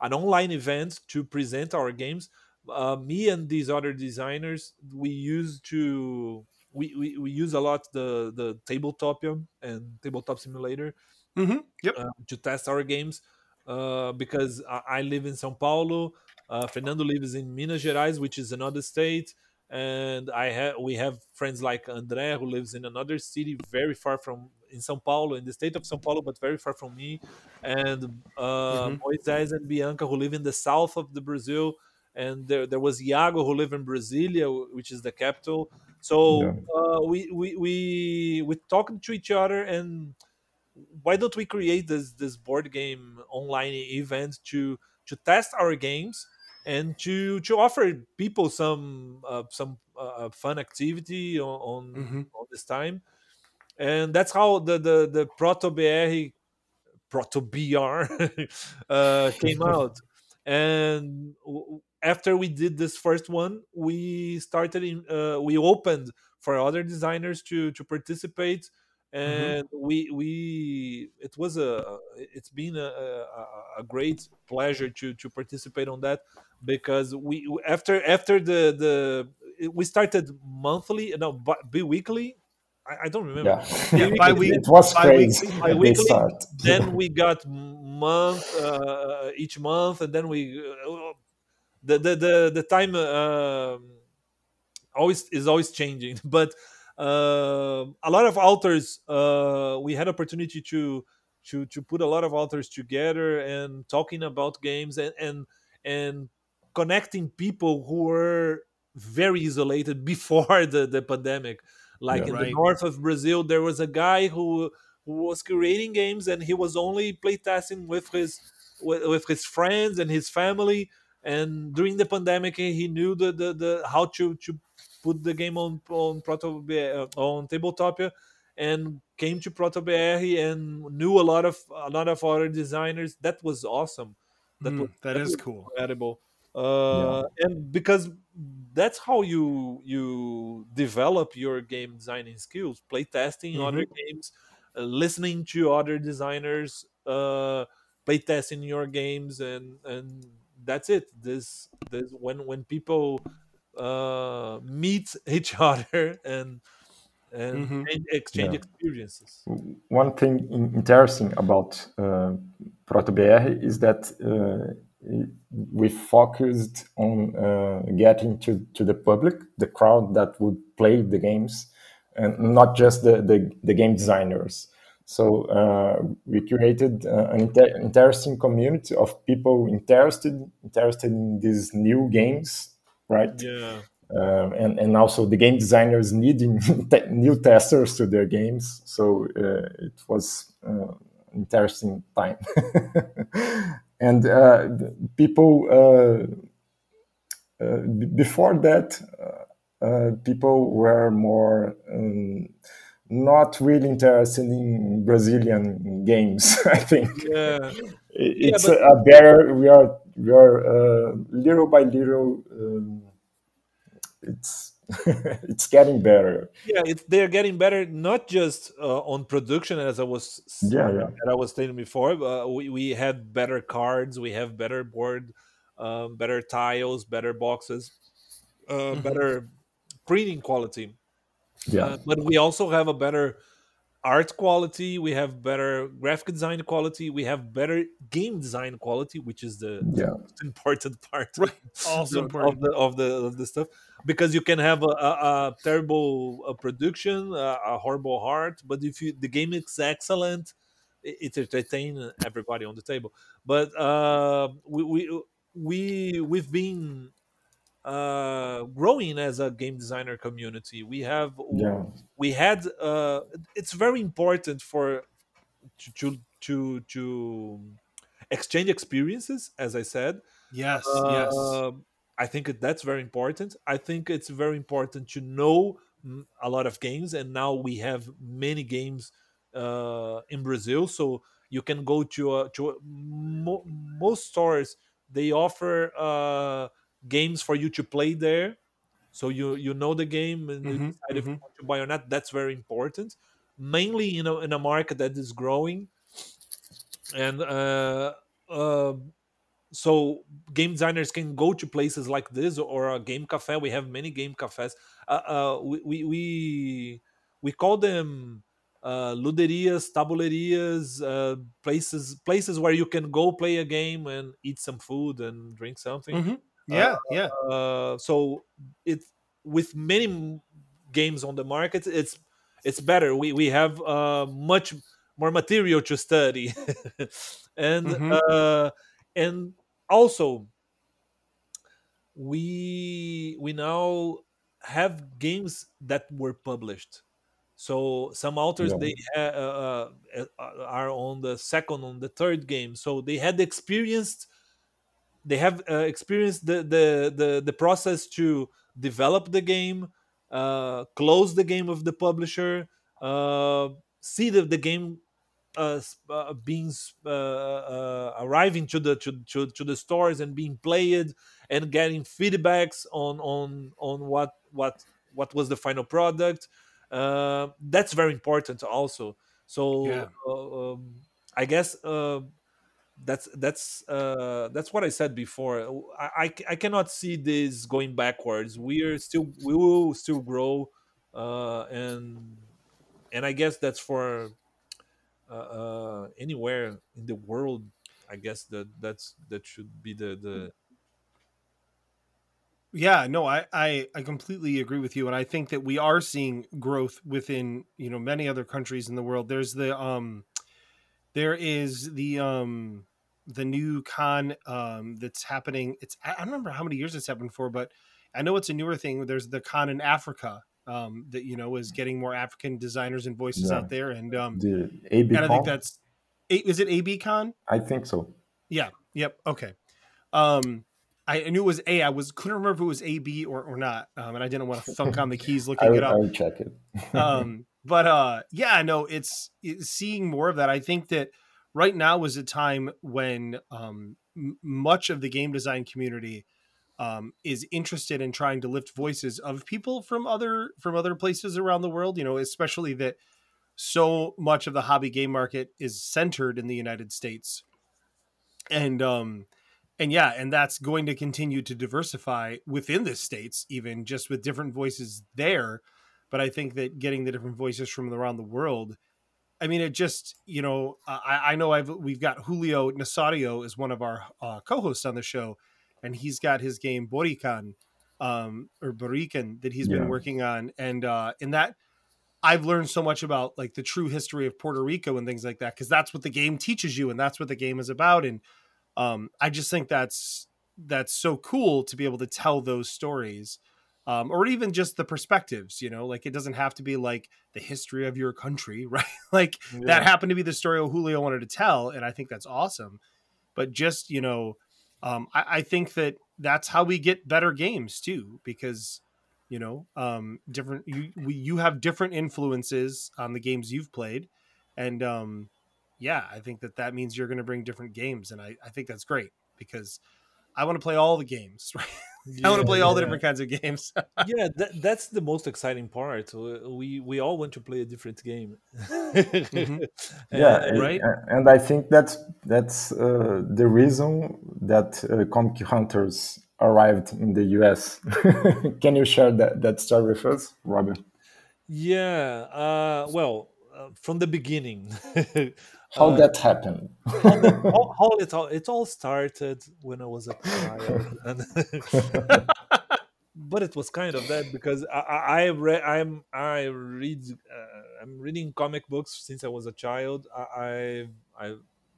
Speaker 6: an online event to present our games. Uh, me and these other designers, we use to we, we, we use a lot the the Tabletopia and tabletop simulator
Speaker 4: hmm Yep.
Speaker 6: uh, to test our games uh, because I, I live in São Paulo. Uh, Fernando lives in Minas Gerais, which is another state, and I have we have friends like André who lives in another city very far from in São Paulo, in the state of São Paulo, but very far from me, and uh,
Speaker 4: Mhm.
Speaker 6: Moisés and Bianca who live in the south of the Brazil, and there there was Iago who live in Brasilia, which is the capital. So
Speaker 5: Yeah.
Speaker 6: uh, we we we we talked to each other and why don't we create this this board game online event to to test our games and to to offer people some uh, some uh, fun activity on on,
Speaker 4: Mhm.
Speaker 6: on this time and that's how the the the proto br proto br uh, came out. And after we did this first one we started in uh, we opened for other designers to to participate. And we we it was a it's been a, a, a great pleasure to to participate on that because we after after the the we started monthly no bi- bi-weekly I, I don't remember
Speaker 5: Yeah.
Speaker 4: Yeah, bi-week-
Speaker 5: it was crazy at the
Speaker 6: bi-weekly,
Speaker 5: start.
Speaker 6: then we got month uh, each month and then we uh, the the the, the time uh, um, always is always changing but uh, a lot of authors uh, we had opportunity to to to put a lot of authors together and talking about games and and and connecting people who were very isolated before the the pandemic like
Speaker 5: Yeah.
Speaker 6: in
Speaker 4: Right.
Speaker 6: the north of brazil there was a guy who who was creating games and he was only playtesting with his with, with his friends and his family and during the pandemic he knew the the, the how to to put the game on on proto uh, on tabletopia and came to proto br and knew a lot of a lot of other designers that was awesome that
Speaker 4: Mm,
Speaker 6: was
Speaker 4: that
Speaker 6: that
Speaker 4: is
Speaker 6: was
Speaker 4: cool.
Speaker 6: incredible uh and because that's how you you develop your game designing skills playtesting other games uh, listening to other designers uh play testing your games and and that's it this this when when people uh meet each other and and
Speaker 4: Mhm.
Speaker 6: exchange
Speaker 5: Yeah.
Speaker 6: experiences
Speaker 5: One thing interesting about uh, ProtoBR is that uh, we focused on uh, getting to, to the public, the crowd that would play the games, and not just the, the, the game designers. So uh, we created uh, an inter- interesting community of people interested interested in these new games, right?
Speaker 6: yeah
Speaker 5: um, and and also the game designers needing te- new testers to their games. So uh, it was uh, interesting time, and uh, people uh, uh, b- before that, uh, uh, people were more. Um, not really interested in Brazilian games. I think
Speaker 6: yeah
Speaker 5: It- it's
Speaker 6: but-
Speaker 5: a, better. We are we are uh, little by little. Um, it's it's getting better.
Speaker 6: yeah it's they're getting better not just uh, on production as i was
Speaker 5: Yeah, yeah.
Speaker 6: i was stating before uh, we, we had better cards we have better board um, better tiles better boxes uh, better printing quality
Speaker 5: Yeah,
Speaker 6: Uh, but we also have a better art quality we have better graphic design quality we have better game design quality which is the
Speaker 5: yeah,
Speaker 6: important part
Speaker 4: Right. Also
Speaker 6: of,
Speaker 4: important.
Speaker 6: of the of the of the stuff because you can have a, a, a terrible uh production, a, a horrible heart, but if you the game is excellent, it, it entertain everybody on the table. But uh, we we we we've been uh, growing as a game designer community. We have
Speaker 5: Yeah.
Speaker 6: we had uh, it's very important for to to to, to exchange experiences, as I said.
Speaker 4: Yes, yes.
Speaker 6: Uh, I think that's very important. I think it's very important to know a lot of games, and now we have many games uh, in Brazil. So you can go to a, to a, mo- most stores. They offer uh, games for you to play there, so you you know the game and you
Speaker 4: Mhm,
Speaker 6: decide if you
Speaker 4: mhm.
Speaker 6: want to buy or not. That's very important. Mainly, you know, in a market that is growing, and uh, uh, so game designers can go to places like this or a game cafe we have many game cafes uh, uh, we, we we we call them uh, luderias tabulerias uh, places places where you can go play a game and eat some food and drink something
Speaker 4: Mhm. Yeah, yeah.
Speaker 6: uh, so it with many games on the market it's it's better we we have uh, much more material to study and
Speaker 4: Mhm.
Speaker 6: uh, and also we we now have games that were published so some authors
Speaker 5: Yeah.
Speaker 6: they ha- uh, uh, uh, are on the second on the third game so they had experienced they have uh, experienced the, the the the process to develop the game uh, close the game of the publisher uh, see the, the game uh, uh, being uh, arriving to the to, to, to the stores and being played and getting feedbacks on on on what what what was the final product uh, that's very important also so
Speaker 4: Yeah.
Speaker 6: uh, um, i guess uh, that's that's uh, that's what I said before. I, I I cannot see this going backwards. We are still we will still grow, uh, and and I guess that's for uh, uh, anywhere in the world. I guess that that's that should be the the
Speaker 4: Yeah, no, I, I I completely agree with you, and I think that we are seeing growth within you know many other countries in the world. There's the um, there is the um, the new con um that's happening. It's I I don't remember how many years it's happened for, but I know it's a newer thing. There's the con in Africa um that you know is getting more African designers and voices
Speaker 5: Yeah.
Speaker 4: out there, and um,
Speaker 5: The AB
Speaker 4: and I think that's A- is it AB Con?
Speaker 5: I think so.
Speaker 4: Yeah. Yep. Okay. Um, I I knew it was A. I was couldn't remember if it was AB or or not, um, and I didn't want to thunk on the keys
Speaker 5: I
Speaker 4: looking
Speaker 5: will,
Speaker 4: it
Speaker 5: I
Speaker 4: up.
Speaker 5: will check it.
Speaker 4: Um, but uh, yeah, no, it's, it's seeing more of that. I think that right now is a time when um, m- much of the game design community um, is interested in trying to lift voices of people from other from other places around the world. You know, especially that so much of the hobby game market is centered in the United States, and um, and yeah, and that's going to continue to diversify within the states, even just with different voices there. But I think that getting the different voices from around the world, I mean, it just you know, I, I know I've we've got Julio Nazario is one of our uh, co-hosts on the show, and he's got his game Borikén, um, or Borikén that he's
Speaker 5: Yeah.
Speaker 4: been working on, and uh, in that I've learned so much about like the true history of Puerto Rico and things like that because that's what the game teaches you and that's what the game is about and um, I just think that's that's so cool to be able to tell those stories um, or even just the perspectives you know like it doesn't have to be like the history of your country right? Like that happened to be the story Julio wanted to tell and I think that's awesome. But just you know um, I, I think that that's how we get better games too because you know um different you we, you have different influences on the games you've played. And um yeah i think that that means you're going to bring different games and i i think that's great because i want to play all the games right i want to play all the different kinds of games.
Speaker 6: Yeah that, that's the most exciting part. We we all want to play a different game.
Speaker 5: Yeah
Speaker 6: And-
Speaker 4: right?
Speaker 5: and i think that's that's uh, the reason that uh, comic hunters arrived in the us can you share that, that story with us robin?
Speaker 6: Yeah uh well uh, from the beginning
Speaker 5: how
Speaker 6: uh,
Speaker 5: that happened
Speaker 6: how, the- how, how it all it all started when I was a child, and but it was kind of that because I I, I read I'm I read uh, I'm reading comic books since I was a child. I I, I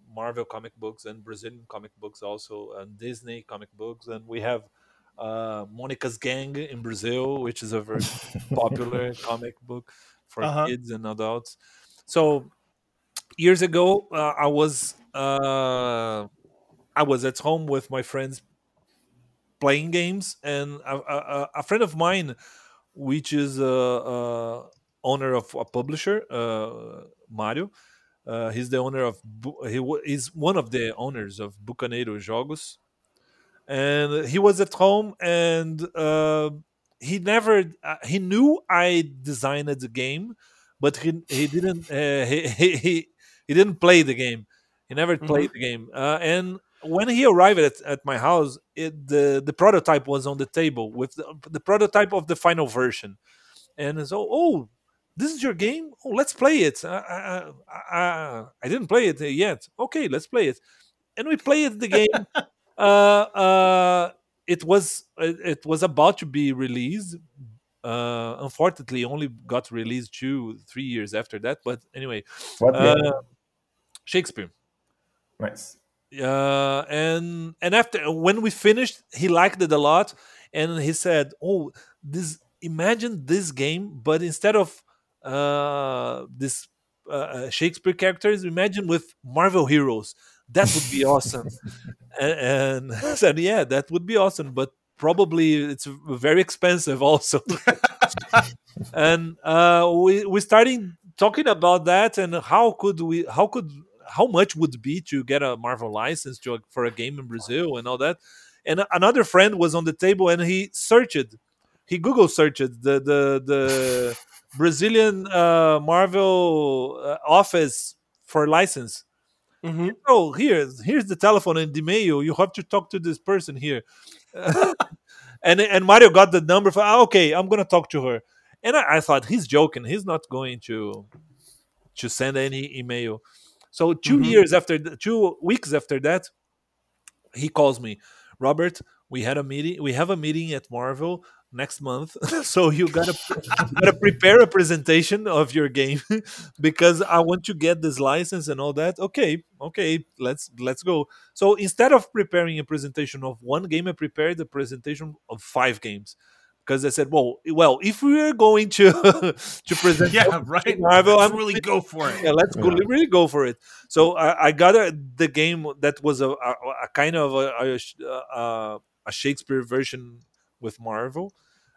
Speaker 6: Marvel comic books and Brazilian comic books also and Disney comic books and we have uh, Monica's Gang in Brazil, which is a very popular comic book for
Speaker 4: Uh-huh.
Speaker 6: kids and adults. So years ago, uh, I was uh, I was at home with my friends playing games, and a, a, a- friend of mine, which is a, a owner of a publisher, uh, Mario. Uh, he's the owner of. He is one of the owners of Bucaneiro Jogos, and he was at home and uh, he never uh, he knew I designed the game, but he he didn't uh, he, he he didn't play the game. He never played the game. Uh, and when he arrived at, at my house, it, the the prototype was on the table with the, the prototype of the final version, and so oh. This is your game. Oh, let's play it. I, I, I, I didn't play it yet. Okay, let's play it. And we played the game uh, uh, it was it, it was about to be released. Uh, unfortunately, only got released two three years after that. But anyway,
Speaker 5: What
Speaker 6: uh,
Speaker 5: game?
Speaker 6: Shakespeare.
Speaker 5: Nice.
Speaker 6: Uh, and and after when we finished, he liked it a lot, and he said, "Oh, this imagine this game, but instead of uh, this uh, uh, Shakespeare characters, imagine with Marvel heroes. That would be awesome." and, and I said, "Yeah, that would be awesome, but probably it's very expensive also." and uh, we we started talking about that and how could we how could how much would it be to get a Marvel license to, for a game in Brazil and all that. And another friend was on the table and he searched, he Google searched the the the Brazilian uh, Marvel uh, office for license.
Speaker 4: Hmm
Speaker 6: oh here's here's the telephone and the mail. You have to talk to this person here. And and mario got the number for ah, okay i'm gonna talk to her. And I, I thought he's joking. He's not going to to send any email so 2
Speaker 4: Mhm.
Speaker 6: years after two weeks after that he calls me robert we had a meeting we have a meeting at marvel next month. So you gotta you gotta prepare a presentation of your game because i want to get this license and all that. Okay okay let's let's go. So instead of preparing a presentation of one game i prepared a presentation of five games because they said well well if we are going to to present
Speaker 4: Yeah, right.
Speaker 6: Marvel,
Speaker 4: Let's
Speaker 6: I'm
Speaker 4: really go for it.
Speaker 6: yeah, let's go, really go for it. So I, I got a, the game that was a, a, a kind of a, a, a, a Shakespeare version with Marvel,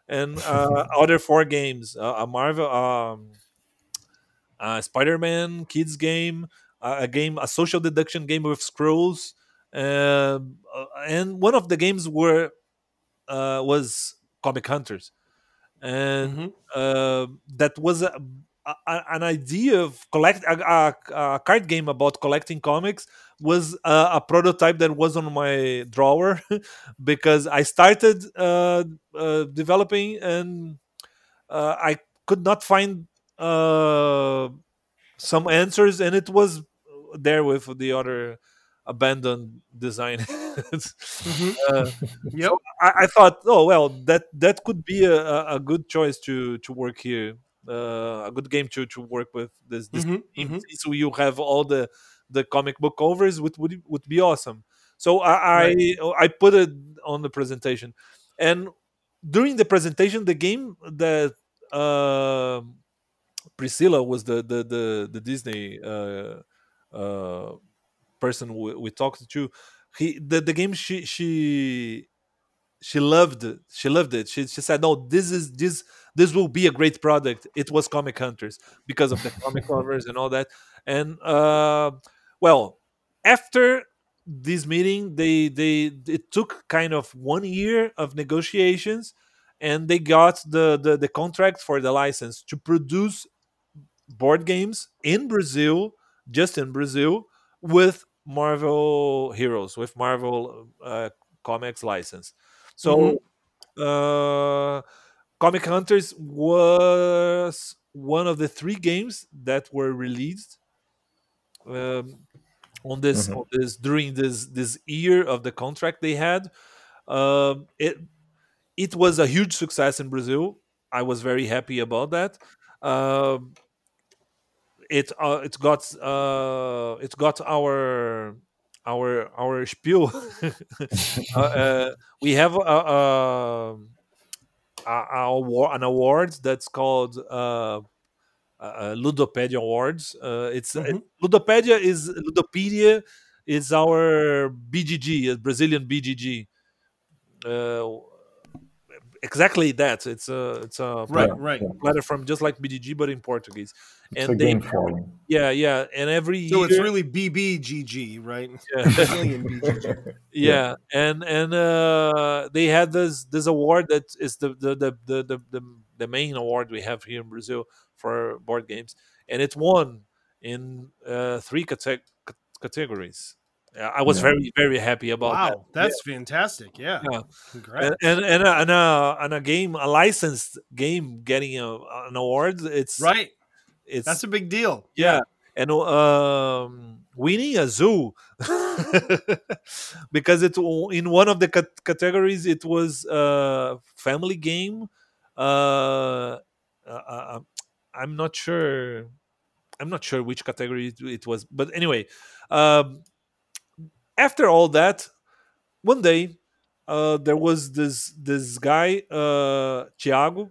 Speaker 6: and uh, other four games: uh, a Marvel, um, a Spider-Man kids game, uh, a game, a social deduction game with scrolls, um, uh, and one of the games were uh, was Comic Hunters and
Speaker 4: Mhm.
Speaker 6: uh, that was a, a, an idea of collect a, a, a card game about collecting comics was a, a prototype that was on my drawer because I started uh, uh, developing and uh, I could not find uh, some answers, and it was there with the other abandoned design.
Speaker 4: Mhm.
Speaker 6: uh,
Speaker 4: Yep.
Speaker 6: I, I thought, oh well, that that could be a, a, good choice to to work here, uh, a good game to to work with this this
Speaker 4: Mhm,
Speaker 6: team.
Speaker 4: mhm.
Speaker 6: So you have all the the comic book covers, would would would be awesome. So I I, I put it on the presentation, and during the presentation, the game that uh, Priscilla was the the the, the Disney uh, uh, person we, we talked to. He the, the game she she she loved it. She loved it. She, she said, "No, this is this this will be a great product." It was Comic Hunters because of the comic covers and all that. And uh, well, after this meeting, they they it took kind of one year of negotiations, and they got the the, the contract for the license to produce board games in Brazil, just in Brazil, with Marvel heroes, with Marvel uh, comics license. So, uh, Comic Hunters was one of the three games that were released um, on this
Speaker 5: Mhm.
Speaker 6: on this during this this year of the contract they had. Um, it it was a huge success in Brazil. I was very happy about that. Um it uh, it got uh, it got our our our spiel. uh, uh, we have a, a, a, award, an award that's called uh, uh, Ludopedia Awards. Uh, it's
Speaker 4: Mhm.
Speaker 6: it, Ludopedia is Ludopedia is our BGG, a Brazilian BGG. Exactly that. It's a it's a
Speaker 4: Right,
Speaker 5: Yeah,
Speaker 4: right.
Speaker 5: yeah.
Speaker 6: platform just like BGG but in Portuguese.
Speaker 5: It's a
Speaker 6: And they
Speaker 5: game forum.
Speaker 6: yeah yeah and every
Speaker 4: So
Speaker 6: year
Speaker 4: it's really BBGG, right?
Speaker 6: yeah,
Speaker 4: Brazilian BGG.
Speaker 6: yeah and and uh they had this this award that is the the the the the, the, the main award we have here in brazil for board games and it won in uh three cate- categories i was
Speaker 5: Yeah.
Speaker 6: very very happy about that
Speaker 4: Wow, that's fantastic. Yeah.
Speaker 6: Yeah.
Speaker 4: Congrats.
Speaker 6: and and and a, and, a, and a game a licensed game getting a, an award it's
Speaker 4: right.
Speaker 6: it's
Speaker 4: That's a big deal.
Speaker 6: yeah and um winning a zoo because it in one of the cat- categories it was uh family game uh, uh, uh i'm not sure i'm not sure which category it, it was but anyway um after all that one day uh there was this this guy uh Thiago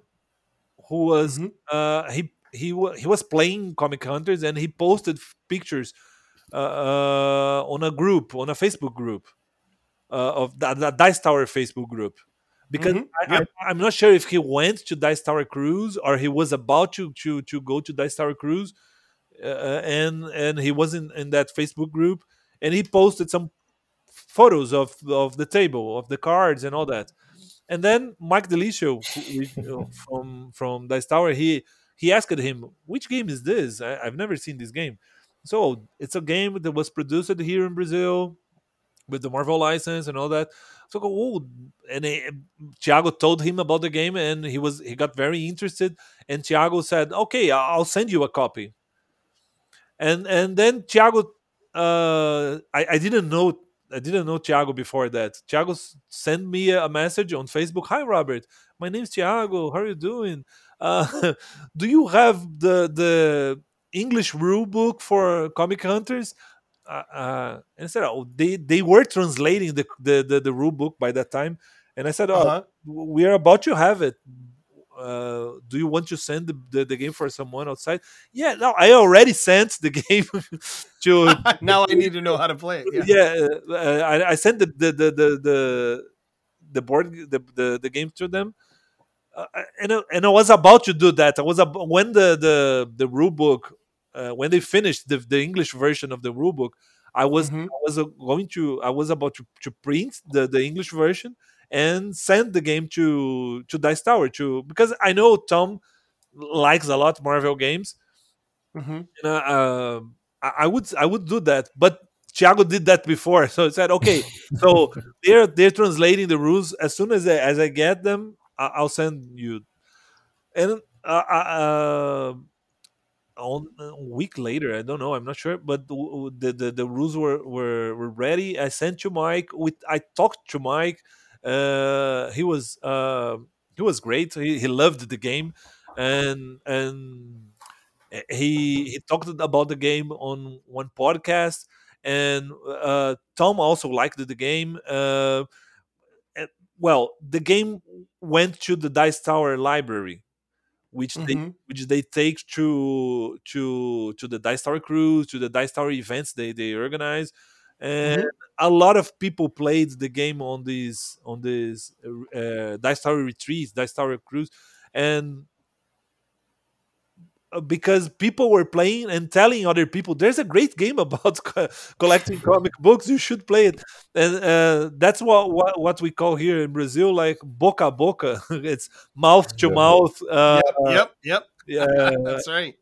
Speaker 6: who was
Speaker 4: Mhm.
Speaker 6: uh, he he he was playing Comic Hunters and he posted pictures uh, uh, on a group on a Facebook group uh, of the, the Dice Tower Facebook group because I,
Speaker 4: yep.
Speaker 6: I, I'm not sure if he went to Dice Tower Cruise or he was about to to to go to Dice Tower Cruise uh, and and he was in, in that Facebook group and he posted some photos of of the table of the cards and all that and then Mike DiLisio uh, from from Dice Tower, he he asked him, "Which game is this? I, I've never seen this game." So it's a game that was produced here in Brazil with the Marvel license and all that. So oh, and he, Thiago told him about the game, and he was he got very interested. And Thiago said, "Okay, I'll send you a copy." And and then Thiago, uh, I, I didn't know I didn't know Thiago before that. Thiago sent me a message on Facebook. Hi, Robert. My name's Thiago. How are you doing? Uh, do you have the the English rule book for Comic Hunters? Uh, uh, and I said, oh, they they were translating the, the the the rule book by that time. And I said, oh,
Speaker 4: Uh-huh.
Speaker 6: we are about to have it. Uh, do you want to send the, the, the game for someone outside? Yeah, no, I already sent the game to
Speaker 4: now I need to know how to play it. Yeah.
Speaker 6: yeah, uh, I, I sent the the the the the, board the, the the game to them, uh, and I, and I was about to do that. I was ab- when the the the rule book uh, when they finished the the English version of the rule book. I was
Speaker 4: Mhm.
Speaker 6: I was uh, going to I was about to, to print the, the English version and send the game to to Dice Tower to because I know Tom likes a lot Marvel games
Speaker 4: Mhm.
Speaker 6: you know, uh, I, I would I would do that, but Thiago did that before, so I said, okay, so they're they're translating the rules as soon as I, as I get them, I, I'll send you. And uh, uh, on a week later, I don't know, I'm not sure, but the the, the, the rules were, were were ready. I sent to Mike. With I talked to Mike. Uh, he was uh, he was great. He, he loved the game, and and uh, he he talked about the game on one podcast and uh, tom also liked the game uh, well the game went to the dice tower library which they
Speaker 4: Mhm.
Speaker 6: which they take to to to the dice tower cruise to the dice tower events they they organize and a lot of people played the game on these on these uh, uh, dice tower retreats dice tower cruise and uh, because people were playing and telling other people there's a great game about co- collecting comic books you should play it and uh, that's what, what what we call here in brazil like boca a boca it's mouth to mouth uh,
Speaker 4: Yep. Yep.
Speaker 6: yeah,
Speaker 4: That's right.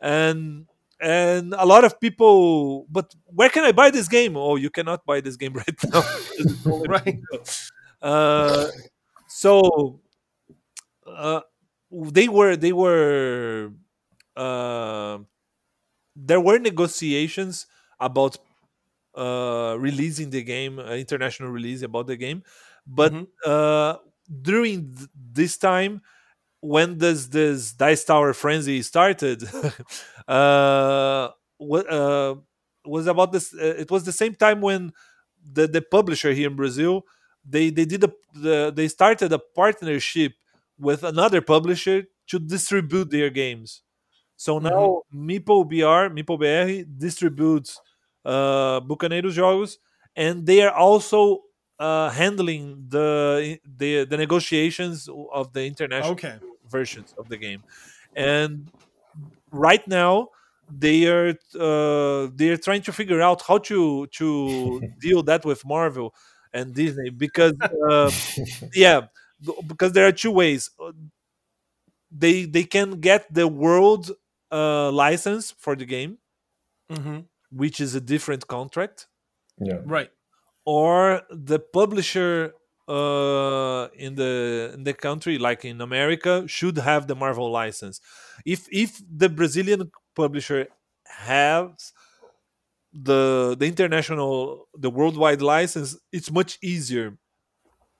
Speaker 6: and and a lot of people but where can i buy this game oh you cannot buy this game right now
Speaker 4: Right.
Speaker 6: uh, so uh, they were they were uh, there were negotiations about uh, releasing the game, uh, international release about the game, but
Speaker 4: Mhm.
Speaker 6: uh, during th- this time when does this dice tower frenzy started? Uh what uh was about this uh, it was the same time when the the publisher here in brazil they they did a the, they started a partnership with another publisher to distribute their games. So now Meeple BR, Meeple BR distributes uh, Bucaneiros Jogos, and they are also uh, handling the, the the negotiations of the international
Speaker 4: Okay.
Speaker 6: Versions of the game. And right now, they are uh, they are trying to figure out how to to deal that with Marvel and Disney because uh, yeah, because there are two ways. Uh, They they can get the world uh, license for the game,
Speaker 4: hmm
Speaker 6: which is a different contract,
Speaker 5: Yeah.
Speaker 4: Right.
Speaker 6: or the publisher uh, in the in the country, like in America, should have the Marvel license. If if the Brazilian publisher has the the international the worldwide license, it's much easier.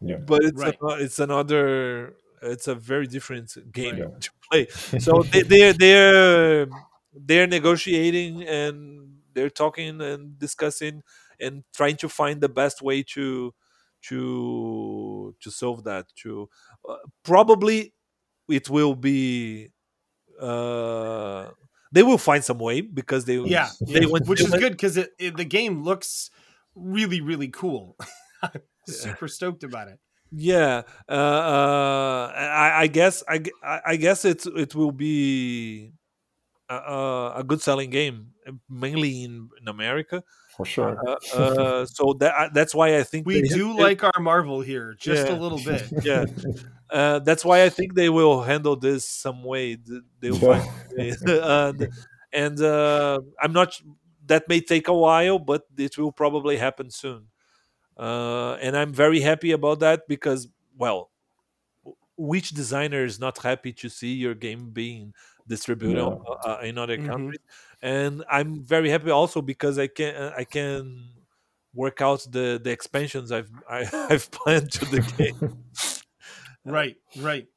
Speaker 5: Yeah.
Speaker 6: But it's
Speaker 4: Right.
Speaker 6: ano- it's another it's a very different game
Speaker 5: Right.
Speaker 6: to play. So they, they're they're they're negotiating and they're talking and discussing and trying to find the best way to to to solve that. To uh, probably it will be uh they will find some way because they
Speaker 4: Yeah.
Speaker 6: they went
Speaker 4: Which is good because it, it the game looks really really cool. I'm super stoked about it.
Speaker 6: yeah uh, uh I, I guess I, I I guess it's it will be a, a a good selling game uh, mainly in, in america
Speaker 5: For sure.
Speaker 6: uh, uh, so that that's why i think
Speaker 4: We
Speaker 6: they-
Speaker 4: do
Speaker 6: they-
Speaker 4: like our Marvel here, just
Speaker 6: Yeah.
Speaker 4: a little bit.
Speaker 6: yeah uh, that's why i think they will handle this some way they'll
Speaker 5: Yeah.
Speaker 6: find a and, and uh, i'm not that may take a while but it will probably happen soon uh, and i'm very happy about that because well which designer is not happy to see your game being distributed on- uh, in other
Speaker 4: Mhm.
Speaker 6: countries and i'm very happy also because i can uh, i can work out the the expansions i've I, i've planned to the game
Speaker 4: Right, right.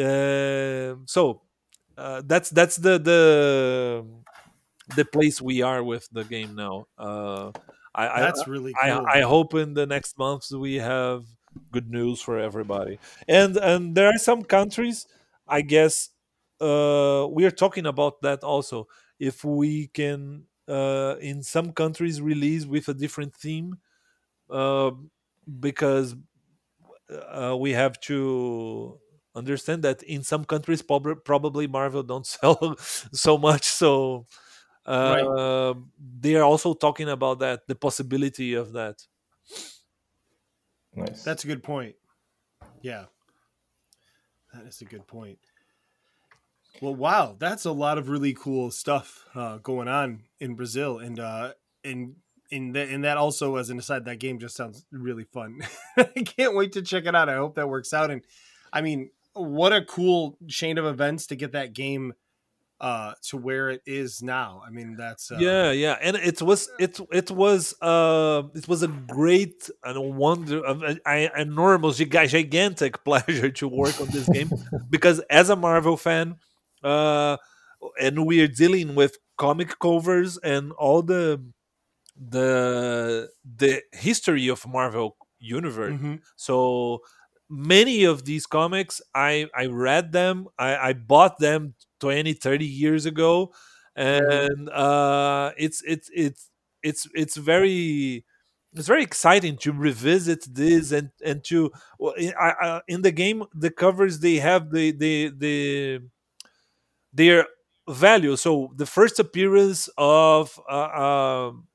Speaker 6: um, so uh, that's that's the the the place we are with the game now. Uh, I, I
Speaker 4: That's really cool.
Speaker 6: I, I hope in the next months we have good news for everybody. And and there are some countries, I guess, uh, we are talking about that also. If we can, uh, in some countries, release with a different theme, uh, because uh, we have to understand that in some countries prob- probably Marvel don't sell so much, so
Speaker 4: Right.
Speaker 6: uh, they are also talking about that, the possibility of that.
Speaker 5: nice.
Speaker 4: That's a good point. Yeah. That is a good point. Well, wow, that's a lot of really cool stuff uh, going on in Brazil, and uh, and in that and that also, as an aside, that game just sounds really fun. I can't wait to check it out. I hope that works out. And I mean, what a cool chain of events to get that game uh, to where it is now. I mean, that's uh,
Speaker 6: yeah yeah and it was it it was uh it was a great and a wonder of a, a enormous gigantic pleasure to work on this game because as a marvel fan uh and we are dealing with comic covers and all the the the history of marvel universe.
Speaker 4: Mhm.
Speaker 6: so many of these comics i i read them. I i bought them 20 30 years ago. And uh it's it's it's it's it's very it's very exciting to revisit this and and to I, I, in the game the covers they have the the the their value so the first appearance of uh, um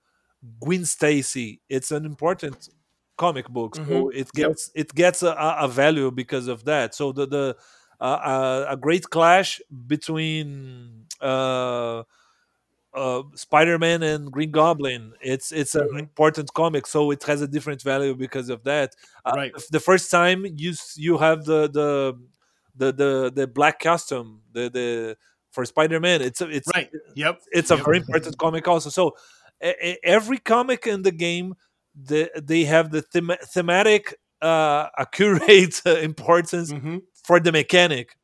Speaker 6: Gwen Stacy. It's an important comic book, so
Speaker 4: Mhm.
Speaker 6: it
Speaker 4: Yep.
Speaker 6: gets it gets a, a value because of that. So the the uh, uh, a great clash between uh, uh, Spider-Man and Green Goblin. It's it's an
Speaker 4: Mhm.
Speaker 6: important comic, so it has a different value because of that. Uh,
Speaker 4: Right.
Speaker 6: The first time you you have the the the the, the black costume, the the for Spider-Man, it's a, it's
Speaker 4: right. Yep.
Speaker 6: it's a
Speaker 4: Yep.
Speaker 6: very important comic also so e- every comic in the game the, they have the them- thematic uh, accurate importance
Speaker 4: Mhm.
Speaker 6: for the mechanic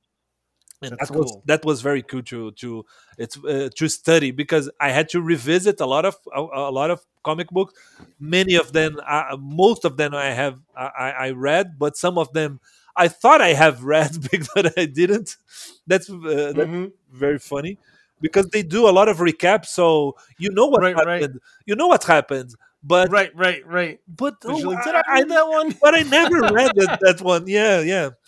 Speaker 6: and
Speaker 4: That's
Speaker 6: that was
Speaker 4: cool.
Speaker 6: that was very cool to to it's uh, to study because I had to revisit a lot of a, a lot of comic books. Many of them, uh, most of them, I have I I read, but some of them I thought I have read but I didn't. That's uh, that's
Speaker 4: Mhm.
Speaker 6: very funny because they do a lot of recap, so you know what
Speaker 4: Right, right.
Speaker 6: happened. You know what happened, but
Speaker 4: Right, right, right.
Speaker 6: but
Speaker 4: But
Speaker 6: oh,
Speaker 4: like, did I read that one?
Speaker 6: but I never read that, that one. Yeah, yeah.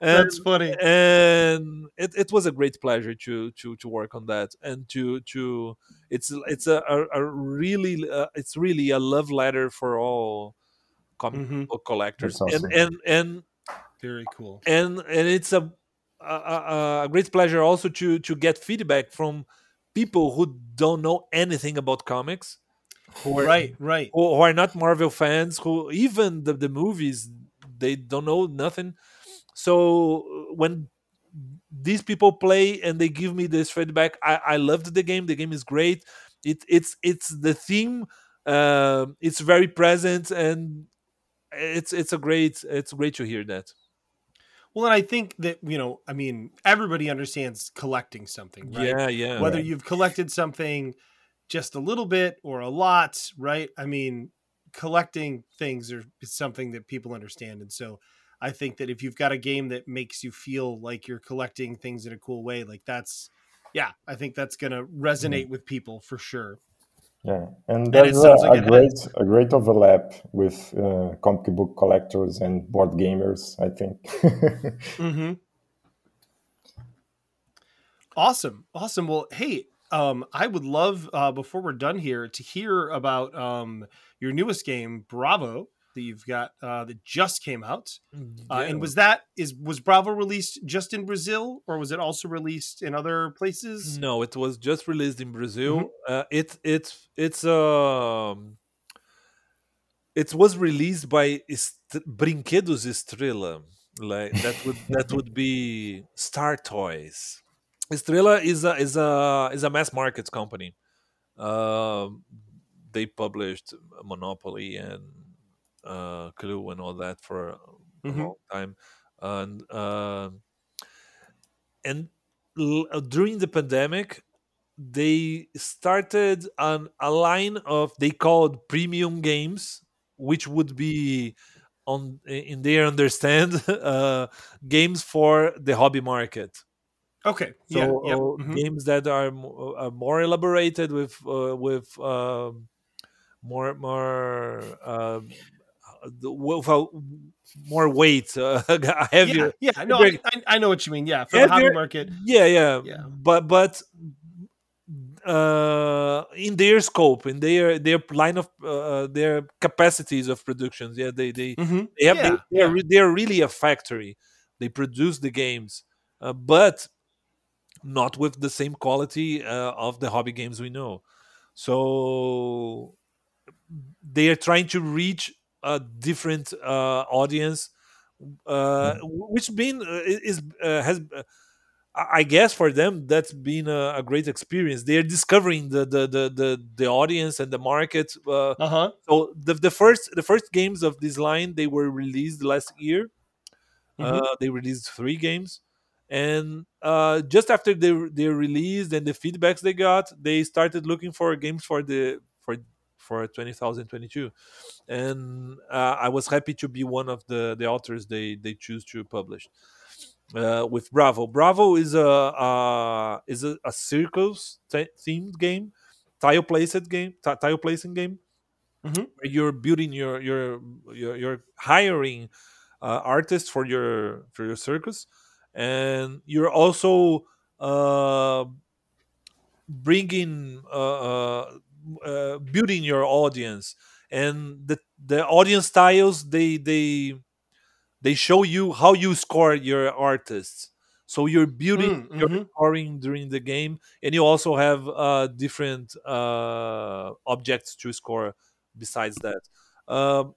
Speaker 6: And,
Speaker 4: That's funny.
Speaker 6: and it, it was a great pleasure to to to work on that and to to it's it's a, a, a really uh, it's really a love letter for all comic
Speaker 4: Mhm.
Speaker 6: book collectors
Speaker 5: awesome.
Speaker 6: and and and
Speaker 4: Very cool.
Speaker 6: and and it's a a, a great pleasure also to to get feedback from people who don't know anything about comics who are
Speaker 4: Right, right.
Speaker 6: who, who are not Marvel fans, who even the, the movies they don't know nothing. So uh, when these people play and they give me this feedback, I, I loved the game. The game is great. It it's it's the theme. Um it's very present and it's it's a great it's great to hear that.
Speaker 4: Well, and I think that, you know, I mean, everybody understands collecting something, right?
Speaker 6: Yeah, yeah.
Speaker 4: Whether
Speaker 5: Right.
Speaker 4: you've collected something just a little bit or a lot, right? I mean, collecting things are is something that people understand. And so I think that if you've got a game that makes you feel like you're collecting things in a cool way, like that's yeah, I think that's gonna resonate mm-hmm. with people for sure.
Speaker 5: Yeah, and there's a,
Speaker 4: like
Speaker 5: a
Speaker 4: has.
Speaker 5: great a great overlap with uh, comic book collectors and board gamers. I think.
Speaker 4: Mm-hmm. Awesome, awesome. Well, hey, um, I would love uh, before we're done here to hear about um, your newest game, Bravo, that you've got uh, that just came out. Uh, And was that is was Bravo released just in Brazil, or was it also released in other places?
Speaker 6: No, it was just released in Brazil.
Speaker 4: Mhm.
Speaker 6: Uh, it it's it's um it was released by Est- Brinquedos Estrela. Like that would that would be Star Toys. Estrela is a is a is a mass market company. Um, they published Monopoly and uh, Clue and all that for a
Speaker 4: Mhm.
Speaker 6: long time, and um and l- uh, during the pandemic they started on a line of they called premium games which would be on in their understand uh, games for the hobby market
Speaker 4: Okay,
Speaker 6: so
Speaker 4: yeah, yeah.
Speaker 6: uh,
Speaker 4: mhm.
Speaker 6: games that are, are more elaborated with uh, with um, more more um, the- with a more weight uh, heavier
Speaker 4: yeah, yeah. No, I,
Speaker 6: heavier-
Speaker 4: I, I know what you mean. Yeah, for the hobby market.
Speaker 6: yeah yeah
Speaker 4: Yeah.
Speaker 6: but but uh in their scope in their their line of uh, their capacities of productions yeah they they
Speaker 4: Mhm.
Speaker 6: they have
Speaker 4: Yeah,
Speaker 6: they, they're, re- they're really a factory they produce the games uh, but not with the same quality uh, of the hobby games we know so they are trying to reach a different uh, audience uh, w- which been uh, is uh, has uh, I guess for them that's been a, a great experience. They're discovering the the the the, the audience and the market. Uh,
Speaker 4: Uh huh.
Speaker 6: so the the first the first games of this line they were released last year.
Speaker 4: Mhm.
Speaker 6: Uh, they released three games, and uh, just after they they released and the feedbacks they got, they started looking for games for the for for 2022 and uh, i was happy to be one of the the authors they they choose to publish uh, with Bravo. Bravo is a uh, is a, a circus th- themed game, tile placed game, ti- tile placing game.
Speaker 4: Mhm.
Speaker 6: Where you're building your your your you're hiring uh, artists for your for your circus, and you're also uh, bringing uh, uh, uh, building your audience and the the audience styles they they they show you how you score your artists so you're building
Speaker 4: Mm,
Speaker 6: your
Speaker 4: mhm.
Speaker 6: scoring during the game and you also have uh, different uh, objects to score besides that um,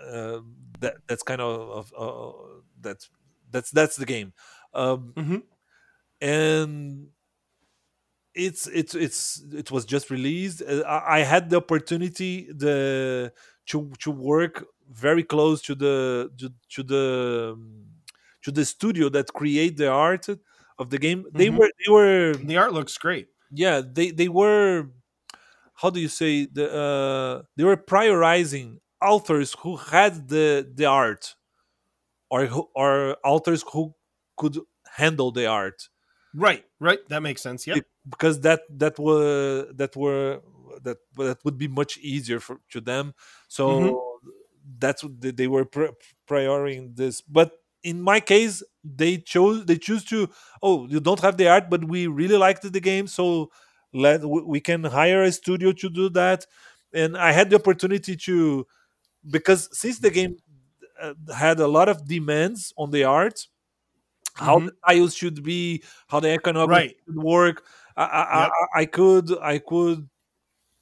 Speaker 6: uh, that that's kind of uh, that's that's that's the game um,
Speaker 4: Mhm.
Speaker 6: and it's it's it's it was just released. Uh, I, I had the opportunity the to to work very close to the to, to the um, to the studio that create the art of the game. They
Speaker 4: Mhm.
Speaker 6: were they were
Speaker 4: The art looks great.
Speaker 6: yeah they they were how do you say the uh, they were prioritizing authors who had the the art or who, or authors who could handle the art
Speaker 4: Right, right. That makes sense.
Speaker 6: Yeah, because that that were that were that that would be much easier for to them so
Speaker 4: Mhm.
Speaker 6: that's what they, they were pri prioritizing this but in my case they chose they choose to oh you don't have the art but we really liked the game so let we we can hire a studio to do that and i had the opportunity to because since the game uh, had a lot of demands on the art how the tiles should be how the economics
Speaker 4: Right.
Speaker 6: should work I, I,
Speaker 4: Yep.
Speaker 6: I, I could i could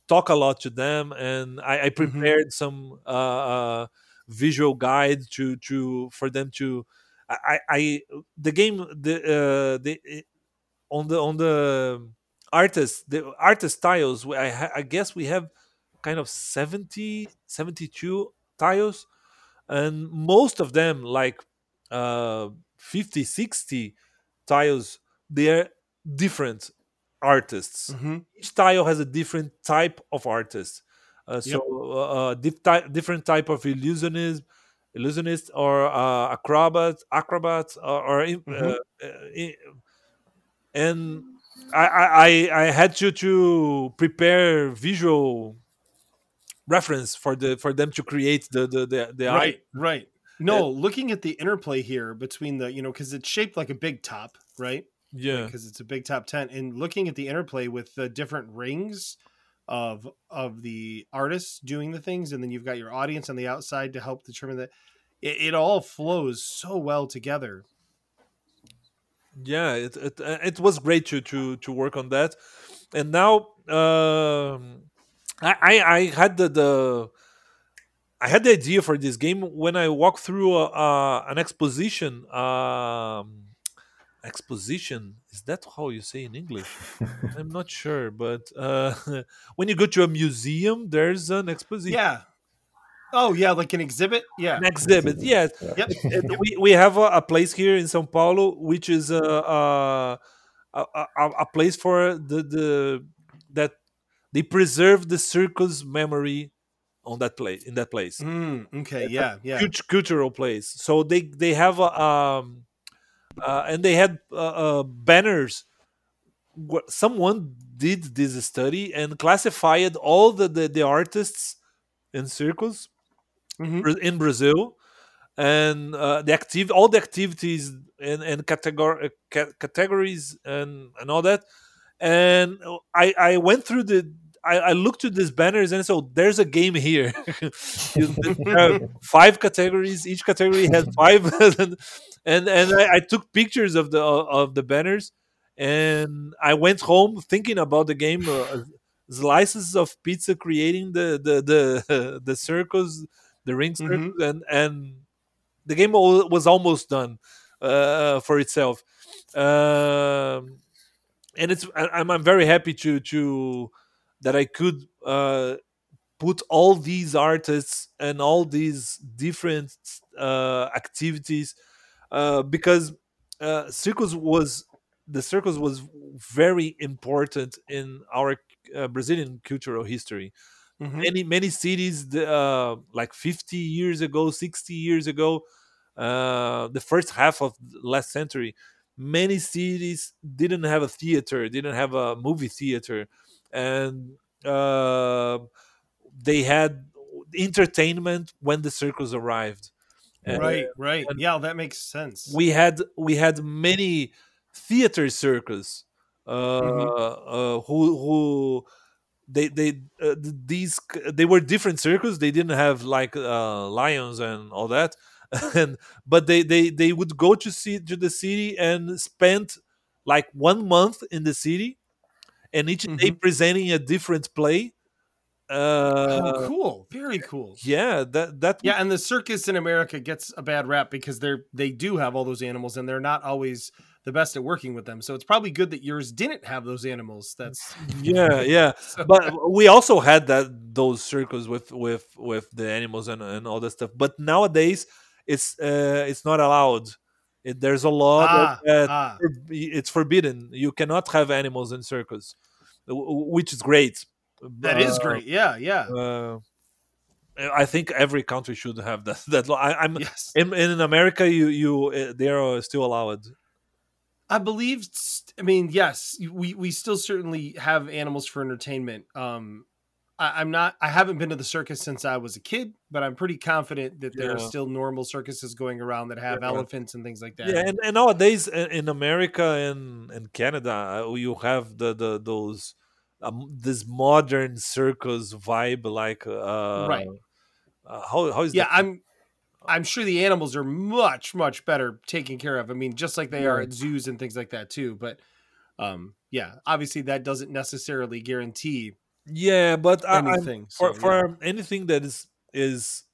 Speaker 6: talk a lot to them and i, I prepared some uh, uh visual guide to to for them to i i I- the game the uh the on the on the artist the artist tiles I, ha- I guess we have kind of 70 72 tiles and most of them like uh 50 60 tiles they're different artists
Speaker 4: hmm
Speaker 6: each tile has a different type of artist uh, so uh, uh, dif- ty- different type of illusionist illusionist or uh, acrobat acrobat or, or in-
Speaker 4: Mhm.
Speaker 6: uh, uh, and I, I I- had to to prepare visual reference for the for them to create the the the, the art.
Speaker 4: Right, right. No, looking at the interplay here between the, you know, because it's shaped like a big top, right?
Speaker 6: yeah
Speaker 4: Because it's a big top tent, and looking at the interplay with the different rings of of the artists doing the things, and then you've got your audience on the outside to help determine that it, it all flows so well together.
Speaker 6: yeah it, it uh, it was great to to to work on that and now um i i, I had the, the i had the idea for this game when i walked through a, uh, an exposition um exposition is that how you say in english i'm not sure but uh when you go to a museum there's an exposition
Speaker 4: Yeah. Oh yeah, like an exhibit. Yeah.
Speaker 6: an exhibit yeah
Speaker 4: Yep.
Speaker 6: We, we have a, a place here in Sao Paulo, which is a a, a, a, a place for the, the that they preserve the circus memory on that place in that place.
Speaker 4: Mm, okay. Yeah. Yeah.
Speaker 6: Cult- cultural place. So they they have a, um uh, and they had uh, uh, banners. Someone did this study and classified all the the, the artists in circles
Speaker 4: Mhm.
Speaker 6: In Brazil, and uh, the active all the activities and and categor- uh, ca- categories and and all that. And I I went through the. I, I looked at these banners and so there's a game here. You- there are five categories. Each category has five, and and, and I, I took pictures of the of the banners, and I went home thinking about the game. Uh, slices of pizza creating the the the the circles the ring
Speaker 4: Mhm.
Speaker 6: and and the game was almost done uh for itself um and it's i'm i'm very happy to to that i could uh put all these artists and all these different uh activities uh because uh circus was the circus was very important in our uh, brazilian cultural history
Speaker 4: Mhm.
Speaker 6: many many cities uh, like 50 years ago 60 years ago uh, the first half of last century many cities didn't have a theater didn't have a movie theater and uh, they had entertainment when the circus arrived And
Speaker 4: Right. Right. Yeah, that makes sense.
Speaker 6: we had we had many theater circus uh, uh, who who they they uh, these they were different circus they didn't have like uh, lions and all that and but they they they would go to see to the city and spend like one month in the city and each day
Speaker 4: Mhm.
Speaker 6: presenting a different play uh
Speaker 4: oh, cool. Very cool.
Speaker 6: yeah that that
Speaker 4: Yeah, and the circus in America gets a bad rap because they're they do have all those animals and they're not always the best at working with them. So it's probably good that yours didn't have those animals. That's
Speaker 6: yeah yeah but we also had that those circles with with with the animals and, and all that stuff but nowadays it's uh it's not allowed it, there's a law
Speaker 4: ah,
Speaker 6: that, that
Speaker 4: ah,
Speaker 6: it's forbidden you cannot have animals in circus w- which is great
Speaker 4: that is
Speaker 6: Uh,
Speaker 4: great. Yeah, yeah.
Speaker 6: uh, i think every country should have that that law I, i'm
Speaker 4: yes.
Speaker 6: in, in america you you uh, they are still allowed
Speaker 4: I believe. I mean, yes, we we still certainly have animals for entertainment. Um, I, I'm not. I haven't been to the circus since I was a kid, but I'm pretty confident that there are still normal circuses going around that have
Speaker 6: Yeah.
Speaker 4: elephants and things like that.
Speaker 6: Yeah, and, and nowadays in, in America and and Canada, uh, you have the the those um, this modern circus vibe, like uh,
Speaker 4: Right.
Speaker 6: Uh, how how is
Speaker 4: yeah.
Speaker 6: that?
Speaker 4: I'm. I'm sure the animals are much much better taken care of. I mean, just like they are at zoos and things like that too. But, um, yeah, obviously that doesn't necessarily guarantee
Speaker 6: yeah, but I, I'm,
Speaker 4: anything.
Speaker 6: for
Speaker 4: yeah.
Speaker 6: for anything that is is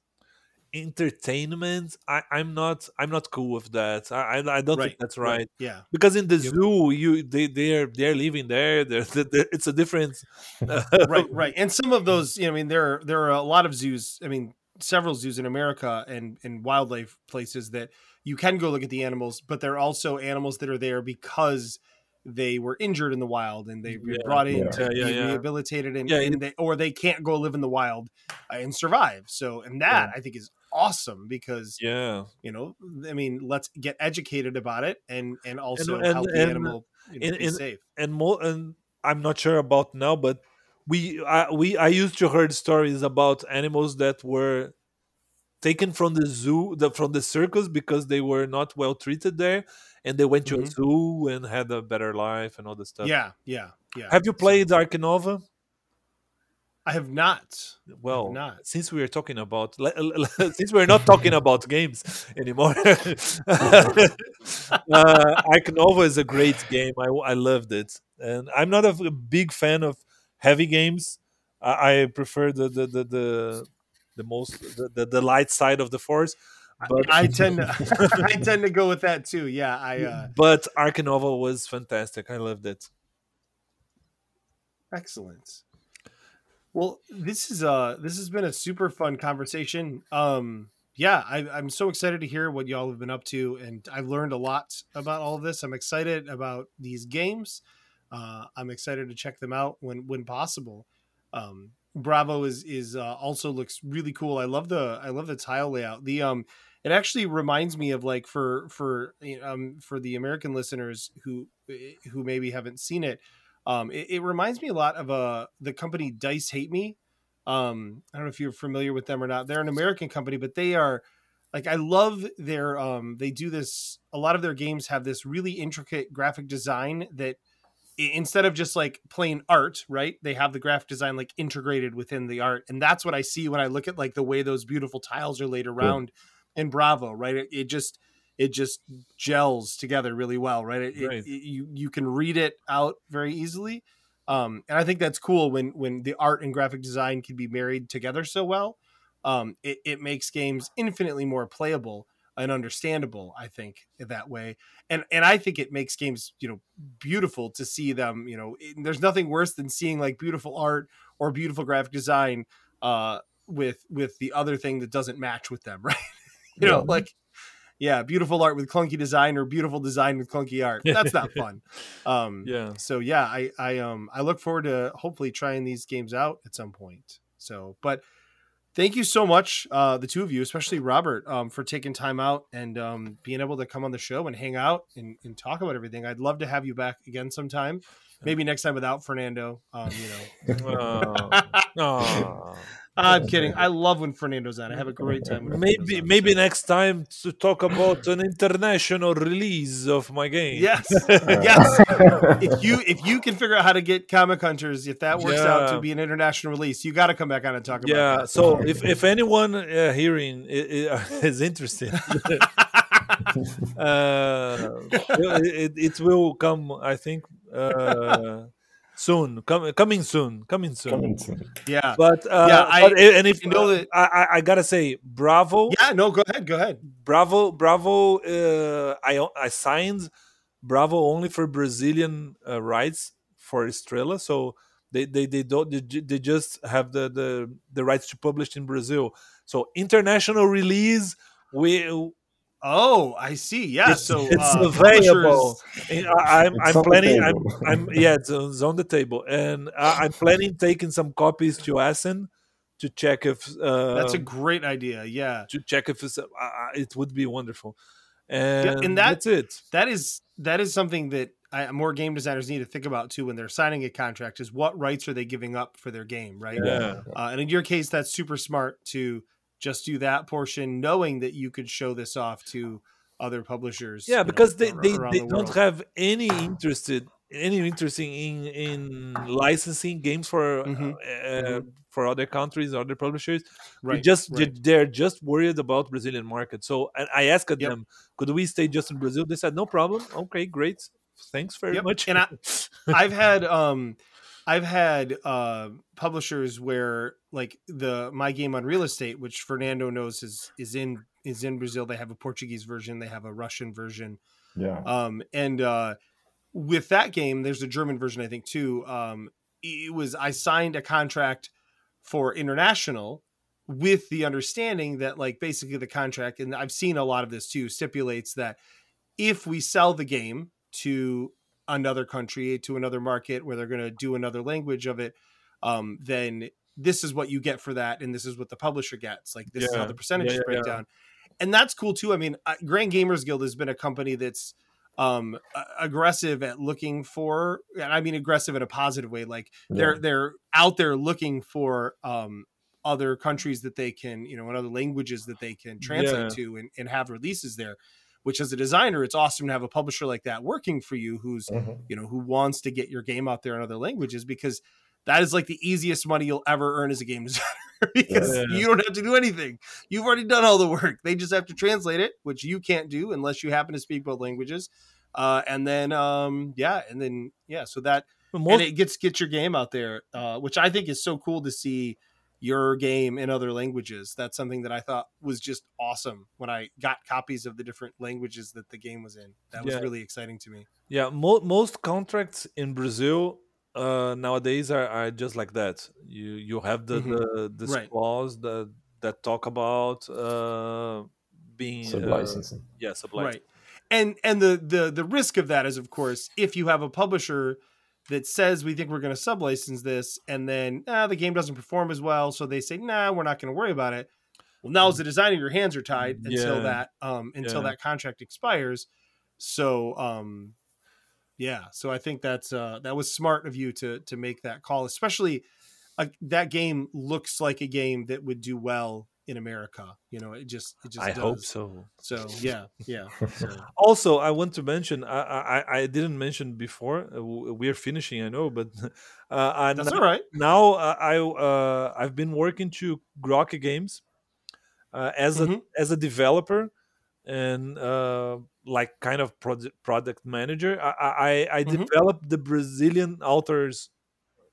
Speaker 6: entertainment, I I'm not I'm not cool with that. I I, I don't think that's right.
Speaker 4: Yeah.
Speaker 6: Because in the
Speaker 4: Yep.
Speaker 6: zoo, you they they're they're living there. They're, they it's a different.
Speaker 4: right, right. And some of those, you know, I mean, there are, there are a lot of zoos. I mean, several zoos in America and and wildlife places that you can go look at the animals, but there are also animals that are there because they were injured in the wild and they've been
Speaker 6: Yeah.
Speaker 4: brought in
Speaker 5: Yeah.
Speaker 4: to
Speaker 6: Yeah,
Speaker 4: be rehabilitated and, and they or they can't go live in the wild uh, and survive. So, and that I think is awesome because
Speaker 6: Yeah.
Speaker 4: you know, I mean, let's get educated about it and and also
Speaker 6: and-
Speaker 4: help the
Speaker 6: and
Speaker 4: animal you know, be safe.
Speaker 6: and more and i'm not sure about now but we I, we i used to heard stories about animals that were taken from the zoo the, from the circus because they were not well treated there and they went to a
Speaker 4: Mhm.
Speaker 6: zoo and had a better life and all this stuff
Speaker 4: Yeah, yeah, yeah.
Speaker 6: have you played Ark Nova?
Speaker 4: I have not.
Speaker 6: well
Speaker 4: not.
Speaker 6: since we are talking about since we're not talking about games anymore uh, Ark Nova is a great game I, I loved it and i'm not a big fan of heavy games i, I prefer the the the, the the most the, the, the light side of the force but
Speaker 4: I tend to I tend to go with that too. Yeah, I uh
Speaker 6: but Ark Nova was fantastic i loved it
Speaker 4: excellent. Well, this is uh this has been a super fun conversation. Um yeah, I, I'm so excited to hear what y'all have been up to, and I've learned a lot about all of this. I'm excited about these games. Uh, I'm excited to check them out when when possible. Um, Bravo is is uh, also looks really cool. I love the I love the tile layout. The um, it actually reminds me of like for for um for the American listeners who who maybe haven't seen it. Um, it, it reminds me a lot of uh the company Dice Hate Me. Um, I don't know if you're familiar with them or not. They're an American company, but they are like I love their um they do this a lot of their games have this really intricate graphic design that instead of just like plain art, right? They have the graphic design like integrated within the art. And that's what I see when I look at like the way those beautiful tiles are laid around in Bravo, right? It, it just it just gels together really well, right? It,
Speaker 6: Right.
Speaker 4: it- you you can read it out very easily. Um, and I think that's cool when when the art and graphic design can be married together so well. Um, it, it makes games infinitely more playable and understandable. I think that way, and and I think it makes games you know beautiful to see them. You know, there's nothing worse than seeing like beautiful art or beautiful graphic design uh, with with the other thing that doesn't match with them, right? You know,
Speaker 5: Yeah.
Speaker 4: like yeah, beautiful art with clunky design or beautiful design with clunky art. That's not fun. Um,
Speaker 6: yeah
Speaker 4: so yeah, I I um I look forward to hopefully trying these games out at some point. So, but thank you so much, uh, the two of you, especially Robert, um, for taking time out and um, being able to come on the show and hang out and, and talk about everything. I'd love to have you back again sometime. Maybe next time without Fernando. Um, you know,
Speaker 6: Oh, oh.
Speaker 4: I'm kidding. I love when Fernando's on. I have a great time. When
Speaker 6: maybe
Speaker 4: on,
Speaker 6: maybe
Speaker 4: so-
Speaker 6: next time to talk about an international release of my game
Speaker 4: Yes, yes. if you if you can figure out how to get comic hunters, if that works out to be an international release, you got to come back on and talk about
Speaker 6: yeah
Speaker 4: that.
Speaker 6: so if, if anyone uh, hearing i- i- is interested uh, it, it will come i think uh, soon com- coming soon coming soon
Speaker 5: Coming soon.
Speaker 4: yeah,
Speaker 6: but uh,
Speaker 4: Yeah, I-
Speaker 6: but and if
Speaker 4: you know that-
Speaker 6: I, I i gotta say bravo
Speaker 4: yeah. No, go ahead, go ahead.
Speaker 6: bravo bravo uh, i i signed Bravo only for Brazilian uh, rights for Estrela, so they they, they don't they, they just have the, the the rights to publish in Brazil. So international release, we
Speaker 4: Oh, I see. Yeah.
Speaker 6: it's,
Speaker 4: so
Speaker 6: it's
Speaker 4: uh,
Speaker 6: available.
Speaker 4: publishers-
Speaker 6: I, I'm
Speaker 5: It's
Speaker 6: I'm planning. I'm. I'm yeah, it's, on- it's on the table, and I, I'm planning taking some copies to Essen to check if uh,
Speaker 4: That's a great idea. Yeah.
Speaker 6: to check if it's, uh, uh, it would be wonderful. And,
Speaker 4: and that-
Speaker 6: that's it.
Speaker 4: That is that is something that I, more game designers need to think about too when they're signing a contract is what rights are they giving up for their game, right?
Speaker 6: Yeah.
Speaker 4: Uh, and in your case, that's super smart to just do that portion, knowing that you could show this off to other publishers.
Speaker 6: Yeah,
Speaker 4: know,
Speaker 6: because they, they, they
Speaker 4: the
Speaker 6: don't have any interested any interesting in in licensing games for
Speaker 4: Mhm,
Speaker 6: uh, for other countries, other publishers. They
Speaker 4: right.
Speaker 6: just
Speaker 4: right.
Speaker 6: they're just worried about Brazilian market. So I asked
Speaker 4: Yep.
Speaker 6: them, could we stay just in Brazil? They said no problem. Okay, great. Thanks very
Speaker 4: Yep,
Speaker 6: much.
Speaker 4: and I- I've had um I've had uh publishers where like the my game on real estate, which Fernando knows is is in is in Brazil. They have a Portuguese version, they have a Russian version.
Speaker 5: Yeah.
Speaker 4: Um and uh with that game, there's a German version, I think, too. Um it was I signed a contract for international with the understanding that like basically the contract and I've seen a lot of this too stipulates that if we sell the game to another country to another market where they're going to do another language of it um, then this is what you get for that and this is what the publisher gets. Like this is how the percentages
Speaker 6: Yeah, yeah,
Speaker 4: break
Speaker 6: yeah.
Speaker 4: down. And that's cool too. I mean grand gamers guild has been a company that's um aggressive at looking for and i mean aggressive in a positive way. Like they're they're out there looking for um other countries that they can you know and other languages that they can translate
Speaker 6: Yeah.
Speaker 4: to and, and have releases there which as a designer it's awesome to have a publisher like that working for you who's
Speaker 5: Mhm.
Speaker 4: you know who wants to get your game out there in other languages because that is like the easiest money you'll ever earn as a game designer because
Speaker 6: Yeah.
Speaker 4: you don't have to do anything you've already done all the work they just have to translate it which you can't do unless you happen to speak both languages uh, and then um, yeah and then yeah so that and it gets get your game out there uh, which i think is so cool to see your game in other languages that's something that i thought was just awesome when i got copies of the different languages that the game was in that was
Speaker 6: Yeah.
Speaker 4: really exciting to me
Speaker 6: yeah, mo- most contracts in Brazil uh, nowadays are, are just like that. You you have the
Speaker 4: Mhm.
Speaker 6: the this
Speaker 4: Right.
Speaker 6: clause that that talk about uh, being
Speaker 5: Sub
Speaker 6: uh,
Speaker 5: licensing.
Speaker 6: yeah, sub
Speaker 4: right and and the the the risk of that is of course if you have a publisher that says we think we're going to sublicense this and then ah, the game doesn't perform as well so they say nah we're not going to worry about it well now as the designer your hands are tied until
Speaker 6: Yeah.
Speaker 4: that um until
Speaker 6: Yeah.
Speaker 4: that contract expires so um yeah so i think that's uh that was smart of you to to make that call especially uh, that game looks like a game that would do well in america you know it just it just
Speaker 6: I
Speaker 4: does.
Speaker 6: hope so.
Speaker 4: so yeah yeah so.
Speaker 6: Also, I want to mention I I, I didn't mention before. Uh, we're finishing, I know, but uh, I,
Speaker 4: that's
Speaker 6: now,
Speaker 4: all right
Speaker 6: now uh, I uh, I've been working to Grok Games uh, as
Speaker 4: Mhm.
Speaker 6: a as a developer and uh, like kind of project product manager. I I, I
Speaker 4: Mhm.
Speaker 6: developed the Brazilian authors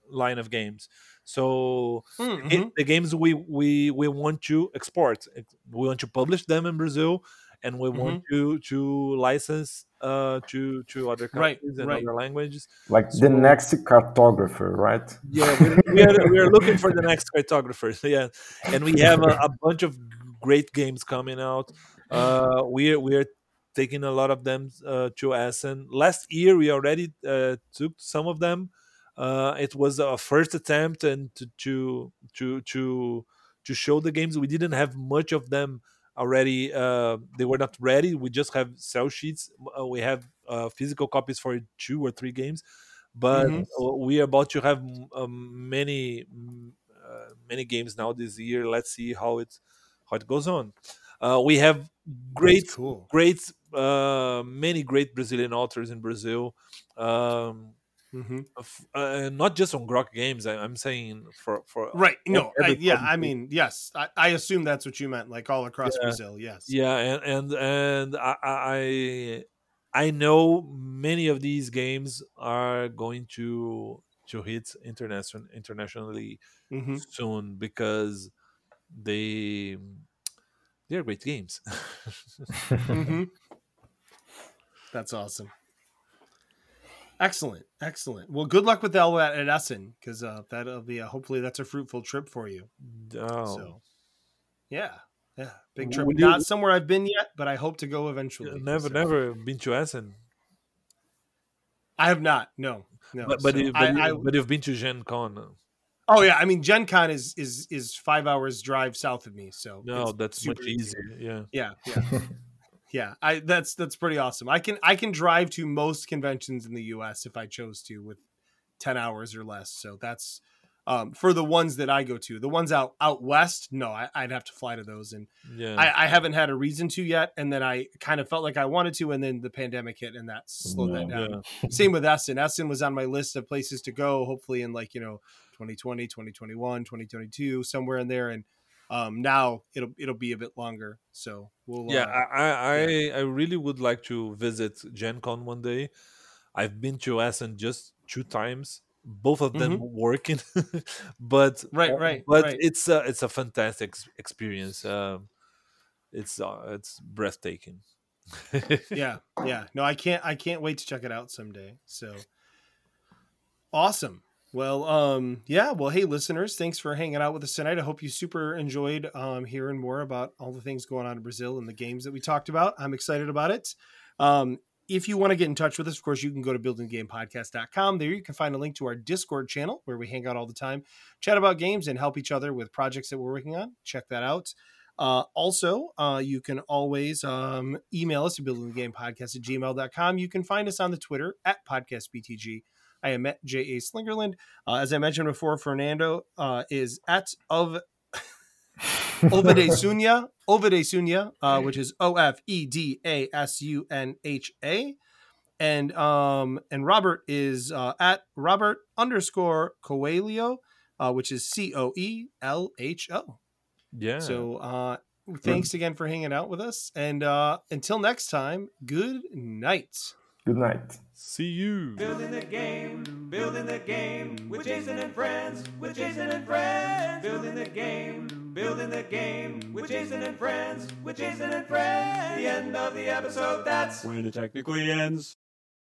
Speaker 6: line of games. So
Speaker 4: Mhm.
Speaker 6: it- the games we we we want to export we want to publish them in brazil and we want to to license uh to to other
Speaker 4: Right,
Speaker 6: countries and
Speaker 4: right.
Speaker 6: other languages
Speaker 5: Like
Speaker 6: So-
Speaker 5: the next cartographer, right?
Speaker 6: yeah we, we, are, we are looking for the next cartographer. yeah and we have a, a bunch of great games coming out uh we are we are taking a lot of them uh, to Essen. last year we already uh, took some of them uh it was a first attempt and to to to to to show the games. We didn't have much of them already uh they were not ready. We just have sell sheets. Uh, we have uh, physical copies for two or three games. But
Speaker 4: Mhm.
Speaker 6: uh, we are about to have um, many uh, many games now this year. Let's see how it how it goes on. Uh, we have great
Speaker 4: cool.
Speaker 6: great uh, many great brazilian authors in brazil. Um,
Speaker 4: hmm
Speaker 6: uh, not just on grok games I, i'm saying for for
Speaker 4: right no I, yeah i mean yes I, I assume that's what you meant like all across
Speaker 6: Yeah.
Speaker 4: brazil yes.
Speaker 6: Yeah and and and I, I i know many of these games are going to to hit international internationally
Speaker 4: hmm
Speaker 6: soon because they they're great games.
Speaker 4: Hmm that's awesome Excellent, excellent. Well, good luck with all that at Essen because uh, that'll be uh, hopefully that's a fruitful trip for you.
Speaker 6: Oh.
Speaker 4: So, yeah, yeah, big trip.
Speaker 6: you-
Speaker 4: Not somewhere I've been yet, but I hope to go eventually.
Speaker 6: never,
Speaker 4: So-
Speaker 6: never been to Essen,
Speaker 4: I have not. No, no.
Speaker 6: but but,
Speaker 4: So
Speaker 6: you, but,
Speaker 4: I,
Speaker 6: you,
Speaker 4: I-
Speaker 6: but you've been to Gen Con.
Speaker 4: oh yeah, I mean Gen Con is is is five hours drive south of me. So
Speaker 6: No, that's much
Speaker 4: easy.
Speaker 6: easier. Yeah.
Speaker 4: Yeah, yeah. Yeah, I that's that's pretty awesome. I can I can drive to most conventions in the U.S. if I chose to with ten hours or less. So that's um, for the ones that I go to. The ones out out west, no, I, I'd have to fly to those, and
Speaker 6: Yeah.
Speaker 4: I, I haven't had a reason to yet. And then I kind of felt like I wanted to, and then the pandemic hit, and that slowed that down.
Speaker 6: yeah.
Speaker 4: Same with Essen. Essen was on my list of places to go. Hopefully in like you know 2020, 2021, 2022, somewhere in there, and um, now it'll it'll be a bit longer. So we'll
Speaker 6: yeah,
Speaker 4: uh,
Speaker 6: I, I, I, I really would like to visit Gen Con one day. I've been to Essen just two times, both of them working, but
Speaker 4: Mm-hmm. Right,
Speaker 6: uh,
Speaker 4: right,
Speaker 6: but
Speaker 4: right.
Speaker 6: it's a it's a fantastic experience. Um, it's uh, it's breathtaking.
Speaker 4: yeah yeah no i can't i can't wait to check it out someday so awesome well um yeah well hey listeners thanks for hanging out with us tonight i hope you super enjoyed um hearing more about all the things going on in brazil and the games that we talked about i'm excited about it um if you want to get in touch with us, of course, you can go to buildinggamepodcast.com. There you can find a link to our Discord channel where we hang out all the time, chat about games, and help each other with projects that we're working on. Check that out. Uh, also, uh, you can always um, email us at buildinggamepodcast at gmail.com. You can find us on the Twitter at podcastbtg. I am at J.A. Slingerland. Uh, as I mentioned before, Fernando uh, is at of Ovide Sunya, Ovide Sunya, uh, which is O F E D A S U N H A. And um and Robert is uh, at Robert underscore Coelho, uh, which is C O E L H O.
Speaker 6: yeah.
Speaker 4: So uh thanks again for hanging out with us. And uh until next time, good night.
Speaker 5: Good night.
Speaker 6: See you.
Speaker 1: Building the game, building the game with Jason and friends, with Jason and friends. Building the game, building the game with Jason and friends, with Jason and friends. The end of the episode, that's when it technically ends.